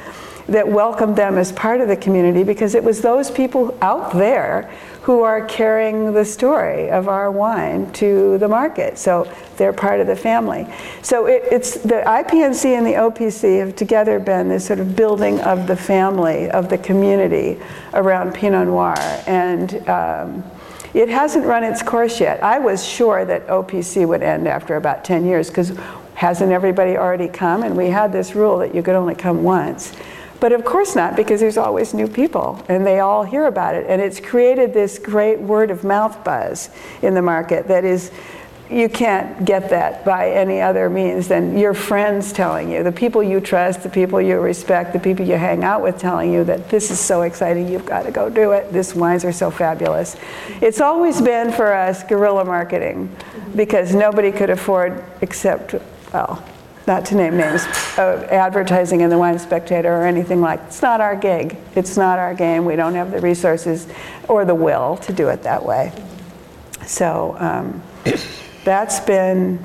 that welcomed them as part of the community because it was those people out there who are carrying the story of our wine to the market. So they're part of the family. So it, it's the IPNC and the OPC have together been this sort of building of the family, of the community around Pinot Noir. And um, it hasn't run its course yet. I was sure that OPC would end after about 10 years because hasn't everybody already come? And we had this rule that you could only come once. But of course not, because there's always new people and they all hear about it. And it's created this great word of mouth buzz in the market that is, you can't get that by any other means than your friends telling you, the people you trust, the people you respect, the people you hang out with telling you that this is so exciting, you've got to go do it, these wines are so fabulous. It's always been for us guerrilla marketing because nobody could afford except, well, not to name names, uh, advertising in the Wine Spectator or anything like. It's not our gig. It's not our game. We don't have the resources or the will to do it that way. So um, that's been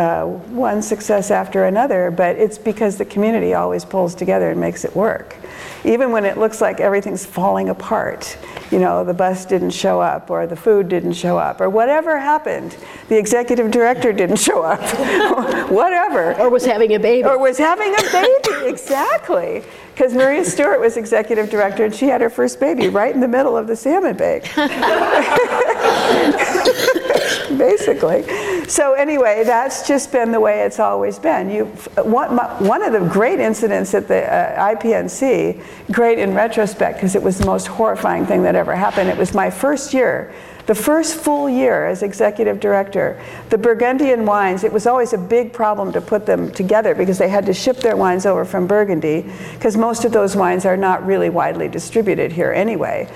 uh, one success after another, but it's because the community always pulls together and makes it work. Even when it looks like everything's falling apart, you know, the bus didn't show up, or the food didn't show up, or whatever happened, the executive director didn't show up, (laughs) whatever. Or was having a baby. Or was having a baby, (laughs) exactly. Because Maria Stewart was executive director and she had her first baby right in the middle of the salmon bake. (laughs) (laughs) Basically. So anyway, that's just been the way it's always been. You, one, one of the great incidents at the uh, IPNC, great in retrospect because it was the most horrifying thing that ever happened. It was my first year the first full year as executive director, the Burgundian wines, it was always a big problem to put them together because they had to ship their wines over from Burgundy because most of those wines are not really widely distributed here anyway.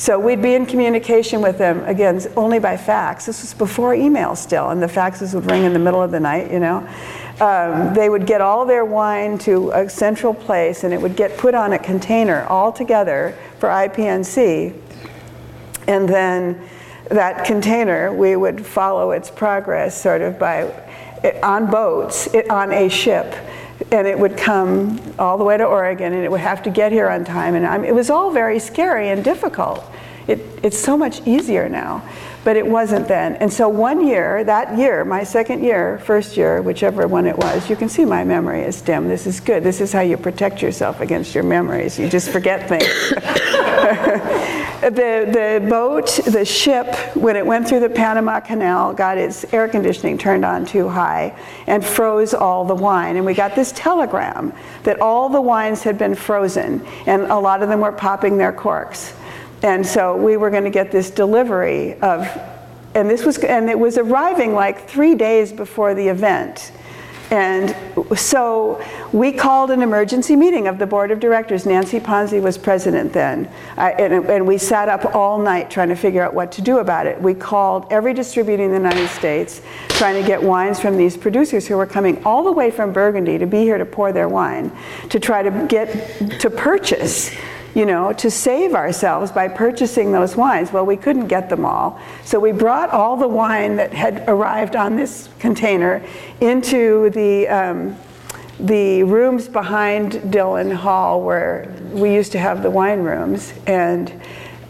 So we'd be in communication with them, again, only by fax. This was before email still, and the faxes would ring in the middle of the night, you know. Um, they would get all their wine to a central place, and it would get put on a container all together for IPNC. And then that container, we would follow its progress sort of by on boats, on a ship, and it would come all the way to Oregon, and it would have to get here on time. And I'm, it was all very scary and difficult. It, it's so much easier now, but it wasn't then. And so one year, that year, my second year, first year, whichever one it was, you can see my memory is dim. This is good. This is how you protect yourself against your memories. You just forget things. (laughs) the, the boat, the ship, when it went through the Panama Canal, got its air conditioning turned on too high and froze all the wine. And we got this telegram that all the wines had been frozen and a lot of them were popping their corks. And so we were going to get this delivery of, and this was, and it was arriving like three days before the event. And so we called an emergency meeting of the board of directors. Nancy Ponzi was president then. I, and, and, we sat up all night trying to figure out what to do about it. We called every distributor in the United States trying to get wines from these producers who were coming all the way from Burgundy to be here to pour their wine, to try to get to purchase you know, to save ourselves by purchasing those wines. Well, we couldn't get them all. So we brought all the wine that had arrived on this container into the, um, the rooms behind Dillon Hall where we used to have the wine rooms. And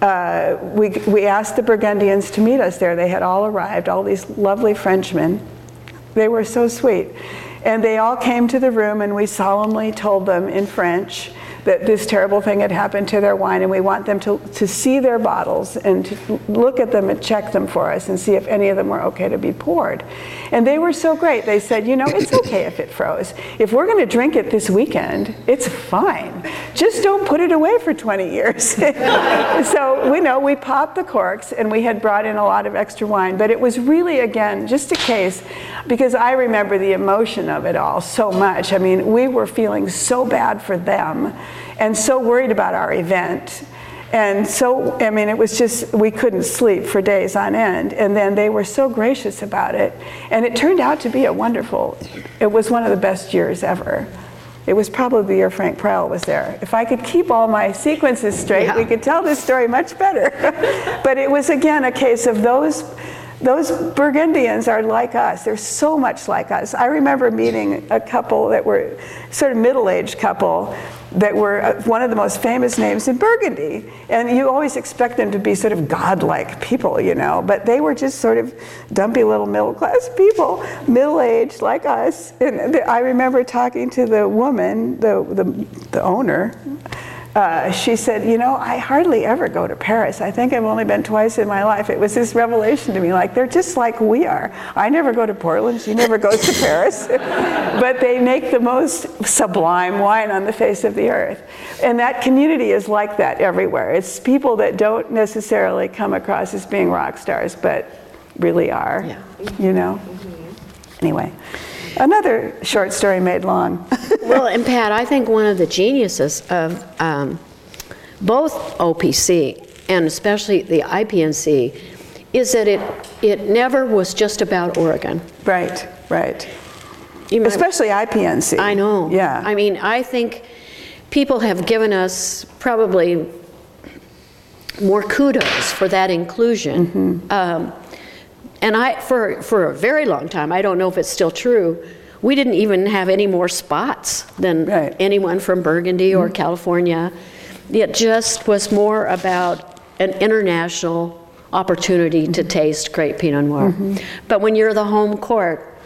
uh, we, we asked the Burgundians to meet us there. They had all arrived, all these lovely Frenchmen. They were so sweet. And they all came to the room, and we solemnly told them in French that this terrible thing had happened to their wine, and we want them to, to see their bottles and to look at them and check them for us and see if any of them were okay to be poured. And they were so great. They said, you know, it's okay if it froze. If we're going to drink it this weekend, it's fine. Just don't put it away for 20 years. (laughs) so we know we popped the corks, and we had brought in a lot of extra wine, but it was really, again, just a case because I remember the emotion of it all so much. I mean, we were feeling so bad for them and so worried about our event. And so, I mean, it was just, we couldn't sleep for days on end. And then they were so gracious about it. And it turned out to be a wonderful, it was one of the best years ever. It was probably the year Frank Prial was there. If I could keep all my sequences straight, yeah. we could tell this story much better. (laughs) but it was, again, a case of those those Burgundians are like us. They're so much like us. I remember meeting a couple that were sort of middle-aged couple that were uh, one of the most famous names in Burgundy. And you always expect them to be sort of godlike people, you know, but they were just sort of dumpy little middle class people, middle aged like us. And I remember talking to the woman, the, the, the owner, uh, she said, You know, I hardly ever go to Paris. I think I've only been twice in my life. It was this revelation to me like, they're just like we are. I never go to Portland, she never goes to (laughs) Paris. but they make the most sublime wine on the face of the earth. And that community is like that everywhere. It's people that don't necessarily come across as being rock stars, but really are. Yeah. You know? Mm-hmm. Anyway. Another short story made long. (laughs) well, and Pat, I think one of the geniuses of um, both OPC and especially the IPNC is that it, it never was just about Oregon. Right, right. You especially IPNC. I know. Yeah. I mean, I think people have given us probably more kudos for that inclusion. Mm-hmm. Um, and I, for, for a very long time, I don't know if it's still true, we didn't even have any more spots than right. anyone from Burgundy or mm-hmm. California. It just was more about an international opportunity to mm-hmm. taste great Pinot Noir. Mm-hmm. But when you're the home court,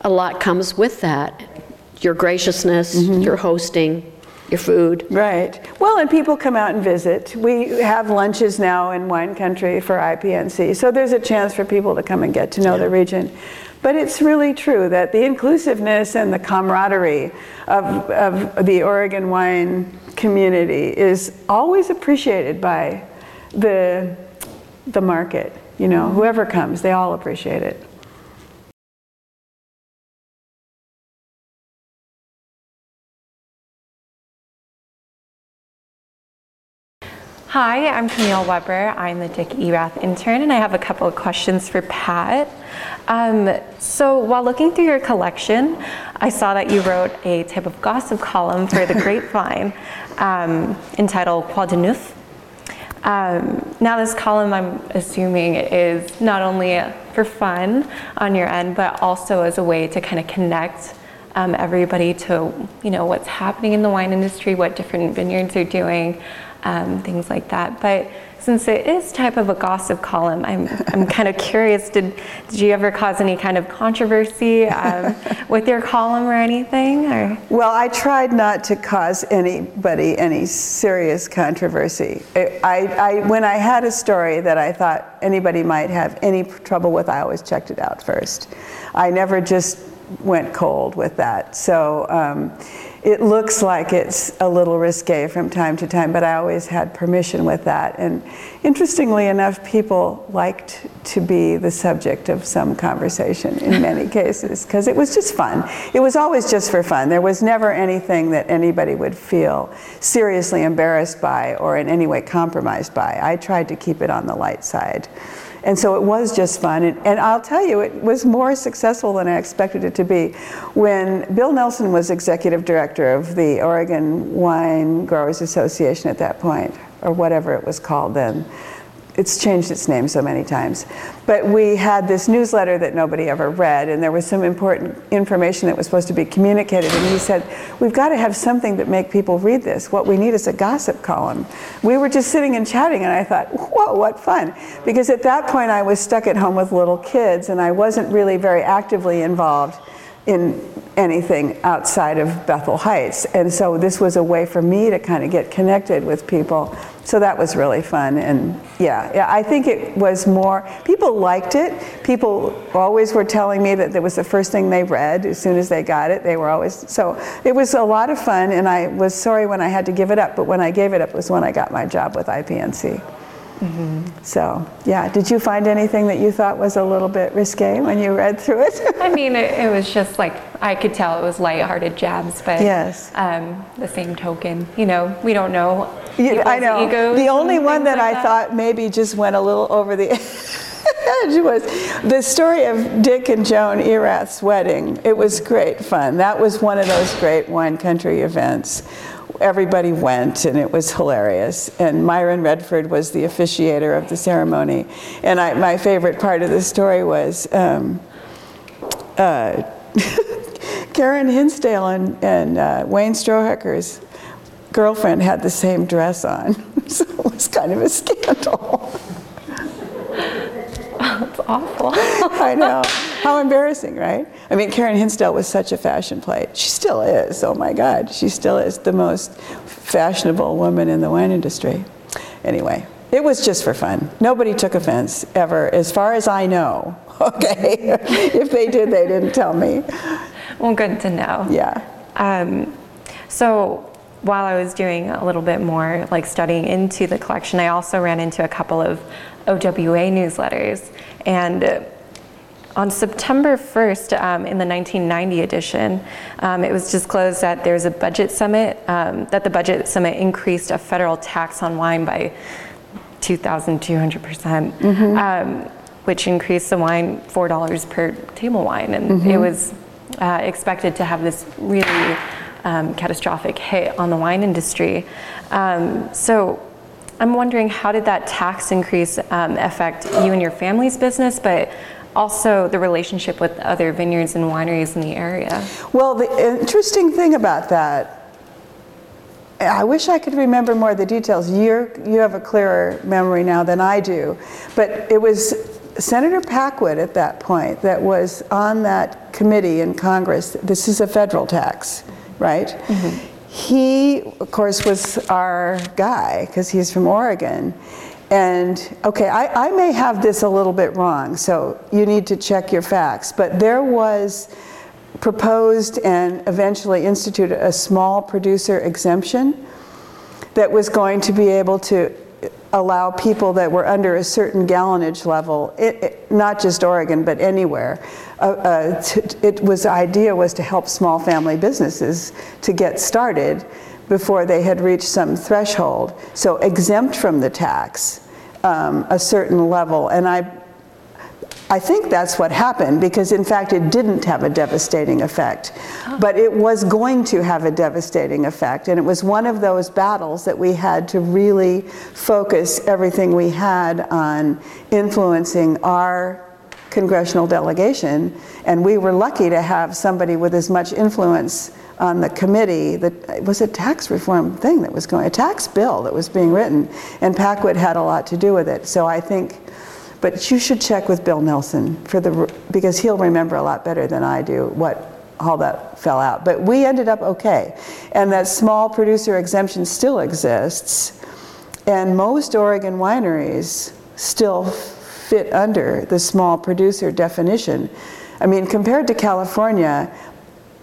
a lot comes with that. Your graciousness, mm-hmm. your hosting, your food. Right. Well, and people come out and visit. We have lunches now in wine country for IPNC, so there's a chance for people to come and get to know yeah. the region. But it's really true that the inclusiveness and the camaraderie of, of the Oregon wine community is always appreciated by the, the market. You know, whoever comes, they all appreciate it. Hi, I'm Camille Weber. I'm the Dick Erath intern, and I have a couple of questions for Pat. Um, so, while looking through your collection, I saw that you wrote a type of gossip column for the (laughs) Grapevine um, entitled Quoi de Neuf. Um, now, this column, I'm assuming, is not only for fun on your end, but also as a way to kind of connect um, everybody to, you know, what's happening in the wine industry, what different vineyards are doing, um, things like that. But since it is type of a gossip column, I'm, I'm (laughs) kind of curious, did, did you ever cause any kind of controversy um, (laughs) with your column or anything? Or? Well, I tried not to cause anybody any serious controversy. I, I, when I had a story that I thought anybody might have any trouble with, I always checked it out first. I never just went cold with that. So um, it looks like it's a little risque from time to time, but I always had permission with that. And interestingly enough, people liked to be the subject of some conversation in (laughs) many cases because it was just fun. It was always just for fun. There was never anything that anybody would feel seriously embarrassed by or in any way compromised by. I tried to keep it on the light side. And so it was just fun. And, and, I'll tell you, it was more successful than I expected it to be. When Bill Nelson was executive director of the Oregon Wine Growers Association at that point, or whatever it was called then, it's changed its name so many times. But we had this newsletter that nobody ever read, and there was some important information that was supposed to be communicated. And he said, "We've got to have something that make people read this. What we need is a gossip column." We were just sitting and chatting, and I thought, "Whoa, what fun!" Because at that point, I was stuck at home with little kids, and I wasn't really very actively involved in anything outside of Bethel Heights. And so this was a way for me to kind of get connected with people. So that was really fun. And yeah, yeah, I think it was more, people liked it. People always were telling me that it was the first thing they read as soon as they got it. They were always, so it was a lot of fun. And I was sorry when I had to give it up, but when I gave it up was when I got my job with IPNC. Mm-hmm. So, yeah. Did you find anything that you thought was a little bit risque when you read through it? I mean, it, it, was just like I could tell it was lighthearted jabs, but yes. Um, the same token, you know, we don't know. Yeah, I know. the only one that like I that. thought maybe just went a little over the (laughs) edge was the story of Dick and Joan Erath's wedding. It was great fun. That was one of those great wine country events everybody went, and it was hilarious. And Myron Redford was the officiator of the ceremony. And I, my favorite part of the story was um, uh, (laughs) Karen Hinsdale and, and uh, Wayne Strohecker's girlfriend had the same dress on. (laughs) so it was kind of a scandal. (laughs) That's awful. I know. How embarrassing, right? I mean, Karen Hinsdale was such a fashion plate. She still is. Oh my God. She still is the most fashionable woman in the wine industry. Anyway, it was just for fun. Nobody took offense ever, as far as I know. (laughs) Okay? if they did, they didn't tell me. Well, good to know. Yeah. Um, so while I was doing a little bit more like studying into the collection, I also ran into a couple of OWA newsletters. And on September 1st, um, in the 1990 edition, um, it was disclosed that there's a budget summit, um, that the budget summit increased a federal tax on wine by 2,200%, percent um, which increased the wine $4 per table wine. And it was uh, expected to have this really um, catastrophic hit on the wine industry. Um, so I'm wondering how did that tax increase um, affect you and your family's business, but also the relationship with other vineyards and wineries in the area? Well, the interesting thing about that, I wish I could remember more of the details. You're, you have a clearer memory now than I do. But it was Senator Packwood at that point that was on that committee in Congress. This is a federal tax, right? Mm-hmm. He, of course, was our guy because he's from Oregon. And okay, I, I may have this a little bit wrong, so you need to check your facts. But there was proposed and eventually instituted a small producer exemption that was going to be able to allow people that were under a certain gallonage level, it, it- not just Oregon, but anywhere. Uh, uh, to- It was, idea was to help small family businesses to get started before they had reached some threshold. So exempt from the tax, um, a certain level. And I, I think that's what happened because, in fact, it didn't have a devastating effect. But it was going to have a devastating effect. And it was one of those battles that we had to really focus everything we had on influencing our congressional delegation. And we were lucky to have somebody with as much influence on the committee that it was a tax reform thing that was going, a tax bill that was being written. And Packwood had a lot to do with it. So I think. But you should check with Bill Nelson for the, because he'll remember a lot better than I do what, how that fell out. But we ended up okay. And that small producer exemption still exists. And most Oregon wineries still fit under the small producer definition. I mean, compared to California,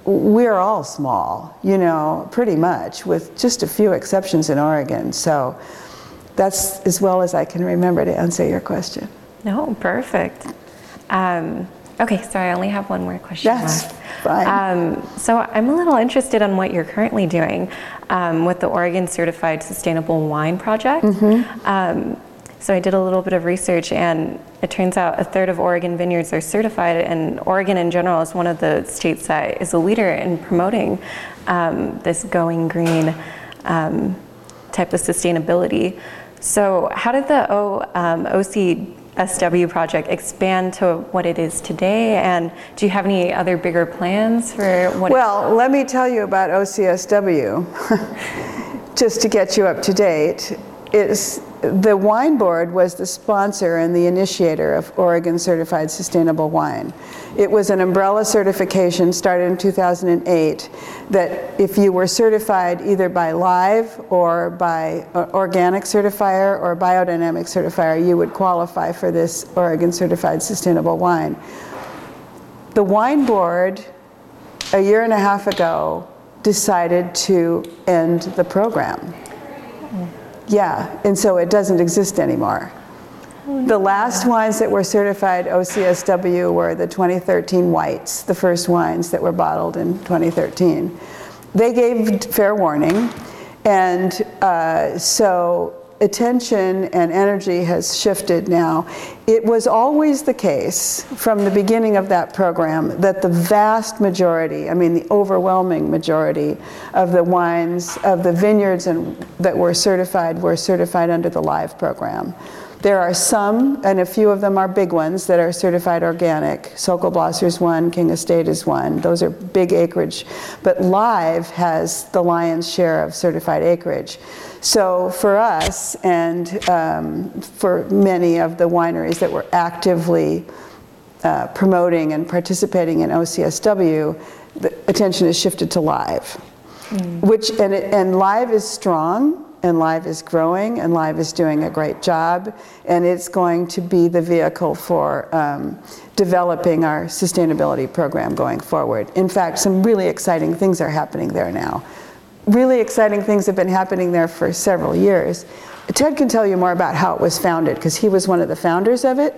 we're all small, you know, pretty much, with just a few exceptions in Oregon. So that's as well as I can remember to answer your question. No, perfect. Um, okay, sorry, I only have one more question That's left. fine. Um, so I'm a little interested on what you're currently doing um, with the Oregon Certified Sustainable Wine Project. Mm-hmm. So I did a little bit of research, and it turns out a third of Oregon vineyards are certified, and Oregon in general is one of the states that is a leader in promoting um, this going green um, type of sustainability. So, how did the o, um, OCSW project expand to what it is today? And do you have any other bigger plans for what? Well, let me tell you about OCSW, (laughs) just to get you up to date. Is the wine board was the sponsor and the initiator of Oregon Certified Sustainable Wine. It was an umbrella certification started in 2008 that if you were certified either by Live or by uh, Organic Certifier or Biodynamic Certifier, you would qualify for this Oregon Certified Sustainable Wine. The wine board a year and a half ago decided to end the program. Yeah, and so it doesn't exist anymore. The last wines that were certified OCSW were the 2013 whites, the first wines that were bottled in 2013. They gave fair warning, and uh, so attention and energy has shifted now. It was always the case from the beginning of that program that the vast majority, I mean the overwhelming majority of the wines of the vineyards and, that were certified were certified under the LIVE program. There are some, and a few of them are big ones, that are certified organic. Sokol Blosser's one, King Estate is one. Those are big acreage. But Live has the lion's share of certified acreage. So for us and um, for many of the wineries that were actively uh, promoting and participating in OCSW, the attention is shifted to Live. Mm. Which, and, it, and Live is strong and Live is growing, and Live is doing a great job, and it's going to be the vehicle for um, developing our sustainability program going forward. In fact, some really exciting things are happening there now. Really exciting things have been happening there for several years. Ted can tell you more about how it was founded, because he was one of the founders of it.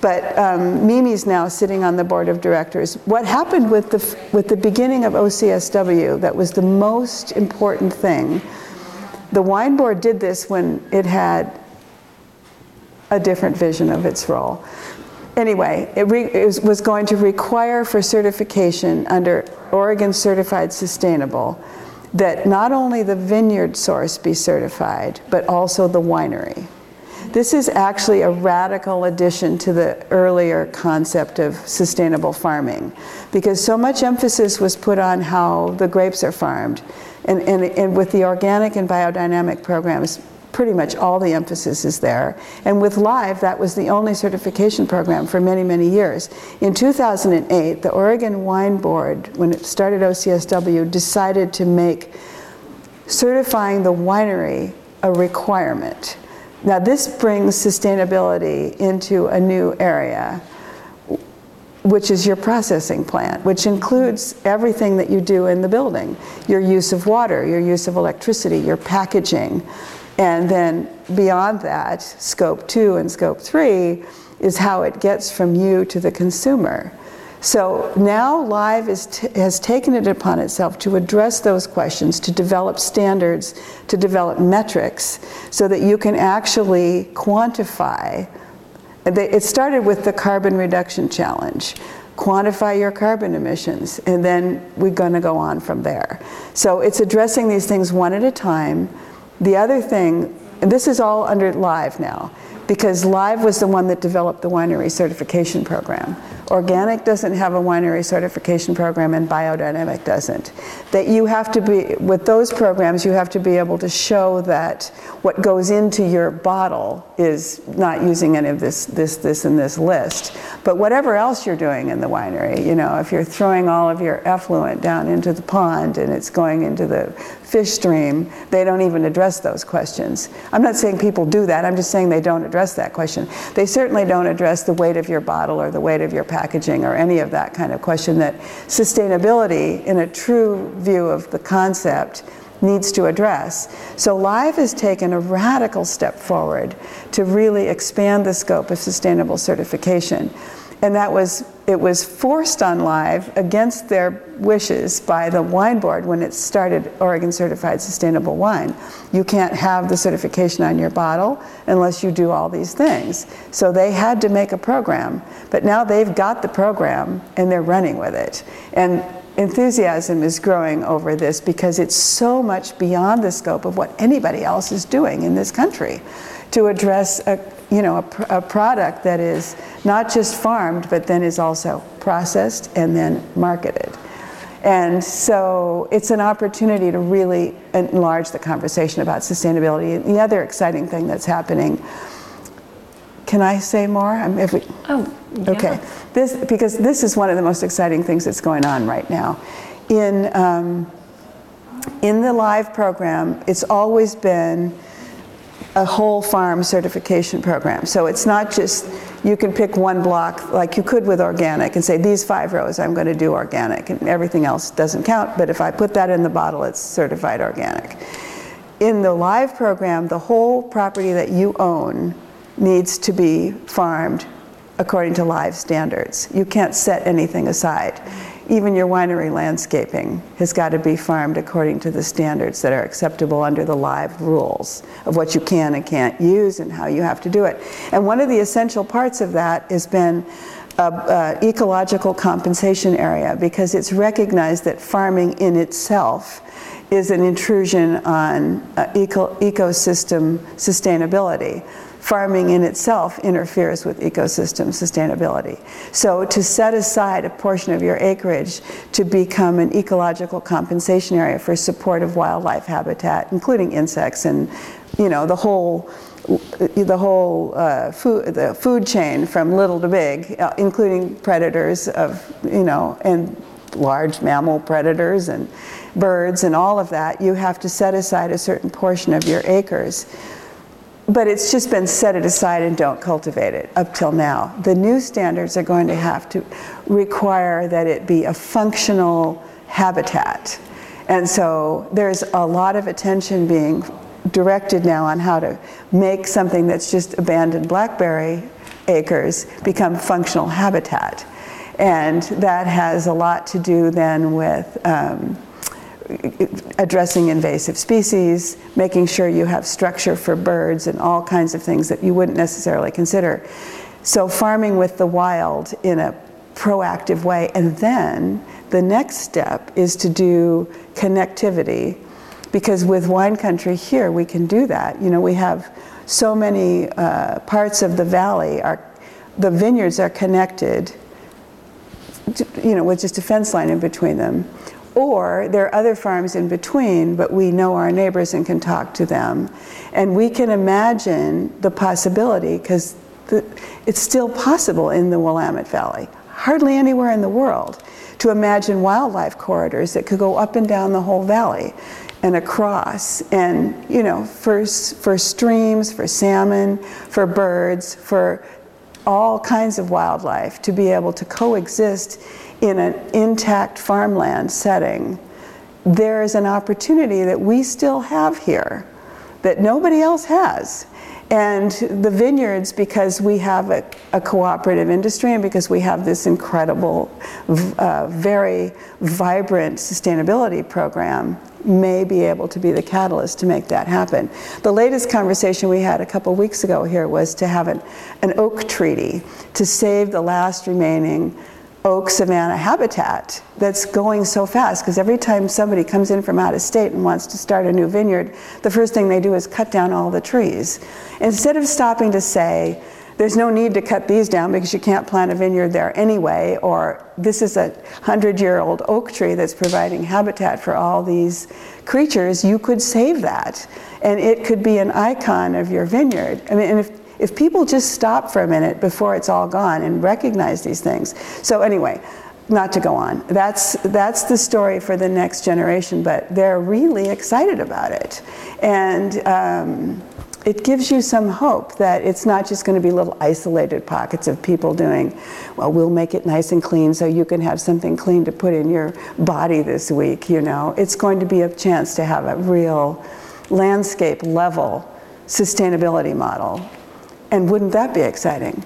But um, Mimi's now sitting on the board of directors. What happened with the, with the beginning of OCSW that was the most important thing the wine board did this when it had a different vision of its role. Anyway, it, re- it was going to require for certification under Oregon Certified Sustainable that not only the vineyard source be certified, but also the winery. This is actually a radical addition to the earlier concept of sustainable farming because so much emphasis was put on how the grapes are farmed and, and, and with the organic and biodynamic programs, pretty much all the emphasis is there. And with Live, that was the only certification program for many, many years. In 2008, the Oregon Wine Board, when it started OCSW, decided to make certifying the winery a requirement. Now, this brings sustainability into a new area which is your processing plant, which includes everything that you do in the building your use of water, your use of electricity, your packaging. And then beyond that, scope two and scope three is how it gets from you to the consumer. So now Live has taken it upon itself to address those questions, to develop standards, to develop metrics, so that you can actually quantify it started with the carbon reduction challenge. Quantify your carbon emissions, and then we're going to go on from there. So it's addressing these things one at a time. The other thing, and this is all under Live now, because Live was the one that developed the winery certification program. Organic doesn't have a winery certification program and biodynamic doesn't. That you have to be, with those programs, you have to be able to show that what goes into your bottle is not using any of this, this, this, and this list. But whatever else you're doing in the winery, you know, if you're throwing all of your effluent down into the pond and it's going into the fish stream, they don't even address those questions. I'm not saying people do that, I'm just saying they don't address that question. They certainly don't address the weight of your bottle or the weight of your packaging or any of that kind of question that sustainability, in a true view of the concept, needs to address. So Live has taken a radical step forward to really expand the scope of sustainable certification and that was it was forced on live against their wishes by the wine board when it started Oregon Certified Sustainable Wine. You can't have the certification on your bottle unless you do all these things. So they had to make a program, but now they've got the program and they're running with it. And enthusiasm is growing over this because it's so much beyond the scope of what anybody else is doing in this country to address a, you know, a, a, product that is not just farmed, but then is also processed and then marketed. And so it's an opportunity to really enlarge the conversation about sustainability. And the other exciting thing that's happening, can I say more? if we, oh, yeah. Okay. This, because this is one of the most exciting things that's going on right now. In, um, in the live program, it's always been a whole farm certification program. So it's not just you can pick one block like you could with organic and say these five rows I'm going to do organic and everything else doesn't count but if I put that in the bottle it's certified organic. In the live program the whole property that you own needs to be farmed according to live standards. You can't set anything aside even your winery landscaping has got to be farmed according to the standards that are acceptable under the live rules of what you can and can't use and how you have to do it. And one of the essential parts of that has been a, a ecological compensation area because it's recognized that farming in itself is an intrusion on uh, eco- ecosystem sustainability farming in itself interferes with ecosystem sustainability. So to set aside a portion of your acreage to become an ecological compensation area for support of wildlife habitat, including insects and you know the whole the whole uh, food the food chain from little to big, uh, including predators of you know and large mammal predators and birds and all of that, you have to set aside a certain portion of your acres but it's just been set it aside and don't cultivate it up till now. The new standards are going to have to require that it be a functional habitat. And so there's a lot of attention being directed now on how to make something that's just abandoned blackberry acres become functional habitat. And that has a lot to do then with um, addressing invasive species, making sure you have structure for birds and all kinds of things that you wouldn't necessarily consider. So farming with the wild in a proactive way. And then the next step is to do connectivity because with wine country here we can do that. You know, we have so many uh, parts of the valley are the vineyards are connected you know with just a fence line in between them or there are other farms in between, but we know our neighbors and can talk to them. And we can imagine the possibility, because it's still possible in the Willamette Valley, hardly anywhere in the world, to imagine wildlife corridors that could go up and down the whole valley and across and you know for, for streams for salmon for birds for all kinds of wildlife to be able to coexist in an intact farmland setting, there is an opportunity that we still have here that nobody else has. And the vineyards, because we have a, a cooperative industry and because we have this incredible, uh, very vibrant sustainability program, may be able to be the catalyst to make that happen. The latest conversation we had a couple weeks ago here was to have an, an oak treaty to save the last remaining oak savanna habitat that's going so fast because every time somebody comes in from out of state and wants to start a new vineyard, the first thing they do is cut down all the trees. Instead of stopping to say, there's no need to cut these down because you can't plant a vineyard there anyway, or this is a hundred year old oak tree that's providing habitat for all these creatures, you could save that. And it could be an icon of your vineyard. I mean, and if if people just stop for a minute before it's all gone and recognize these things. So anyway, not to go on. That's that's the story for the next generation, but they're really excited about it, and. Um, it gives you some hope that it's not just going to be little isolated pockets of people doing, well, we'll make it nice and clean so you can have something clean to put in your body this week, you know. It's going to be a chance to have a real landscape level sustainability model and wouldn't that be exciting?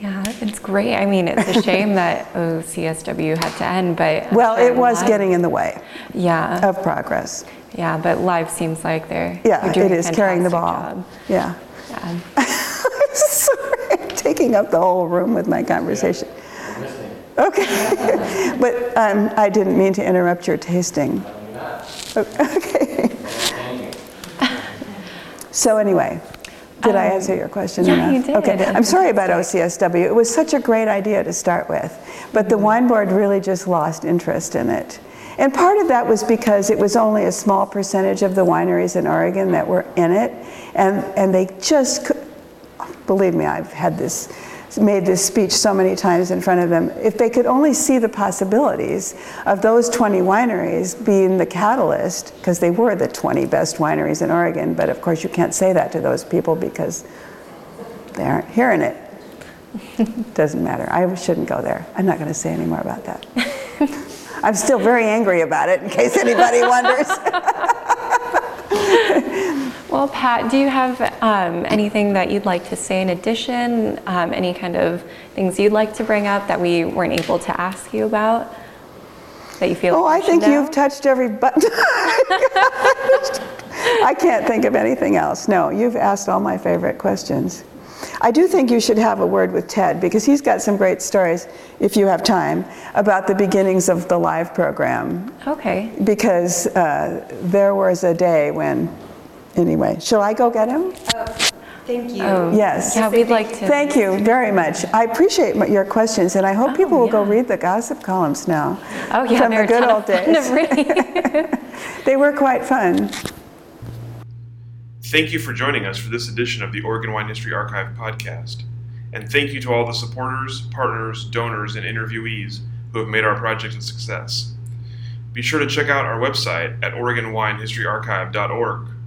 Yeah, it's great. I mean, it's a (laughs) shame that OCSW had to end, but well, it was live, getting in the way. Yeah. Of progress. Yeah, but live seems like they're yeah, doing it is carrying the ball. Job. Yeah. Yeah. (laughs) Sorry, I'm taking up the whole room with my conversation. Okay, (laughs) but um, I didn't mean to interrupt your tasting. Okay. So anyway. Did I answer your question? Yeah, enough? you did. Okay, I'm sorry about OCSW. It was such a great idea to start with, but the mm-hmm. wine board really just lost interest in it. And part of that was because it was only a small percentage of the wineries in Oregon that were in it, and, and they just, believe me, I've had this made this speech so many times in front of them. If they could only see the possibilities of those 20 wineries being the catalyst, because they were the 20 best wineries in Oregon, but of course you can't say that to those people because they aren't hearing it. (laughs) Doesn't matter. I shouldn't go there. I'm not going to say any more about that. (laughs) I'm still very angry about it, in case anybody wonders. (laughs) well, Pat, do you have um, anything that you'd like to say in addition? Um, any kind of things you'd like to bring up that we weren't able to ask you about? That you feel? Oh, like I think you've touched every button. (laughs) I can't think of anything else. No, you've asked all my favorite questions. I do think you should have a word with Ted because he's got some great stories, if you have time, about the beginnings of the live program. Okay. Because uh, there was a day when, anyway, shall I go get him? Oh, thank you. Oh, Yes. Yeah, we'd like to. Thank you very much. I appreciate my- your questions, and I hope people oh, will go read the gossip columns now. Oh yeah, from the good old (laughs) days. (laughs) They were quite fun. Thank you for joining us for this edition of the Oregon Wine History Archive podcast. And thank you to all the supporters, partners, donors, and interviewees who have made our project a success. Be sure to check out our website at OregonWineHistoryArchive.org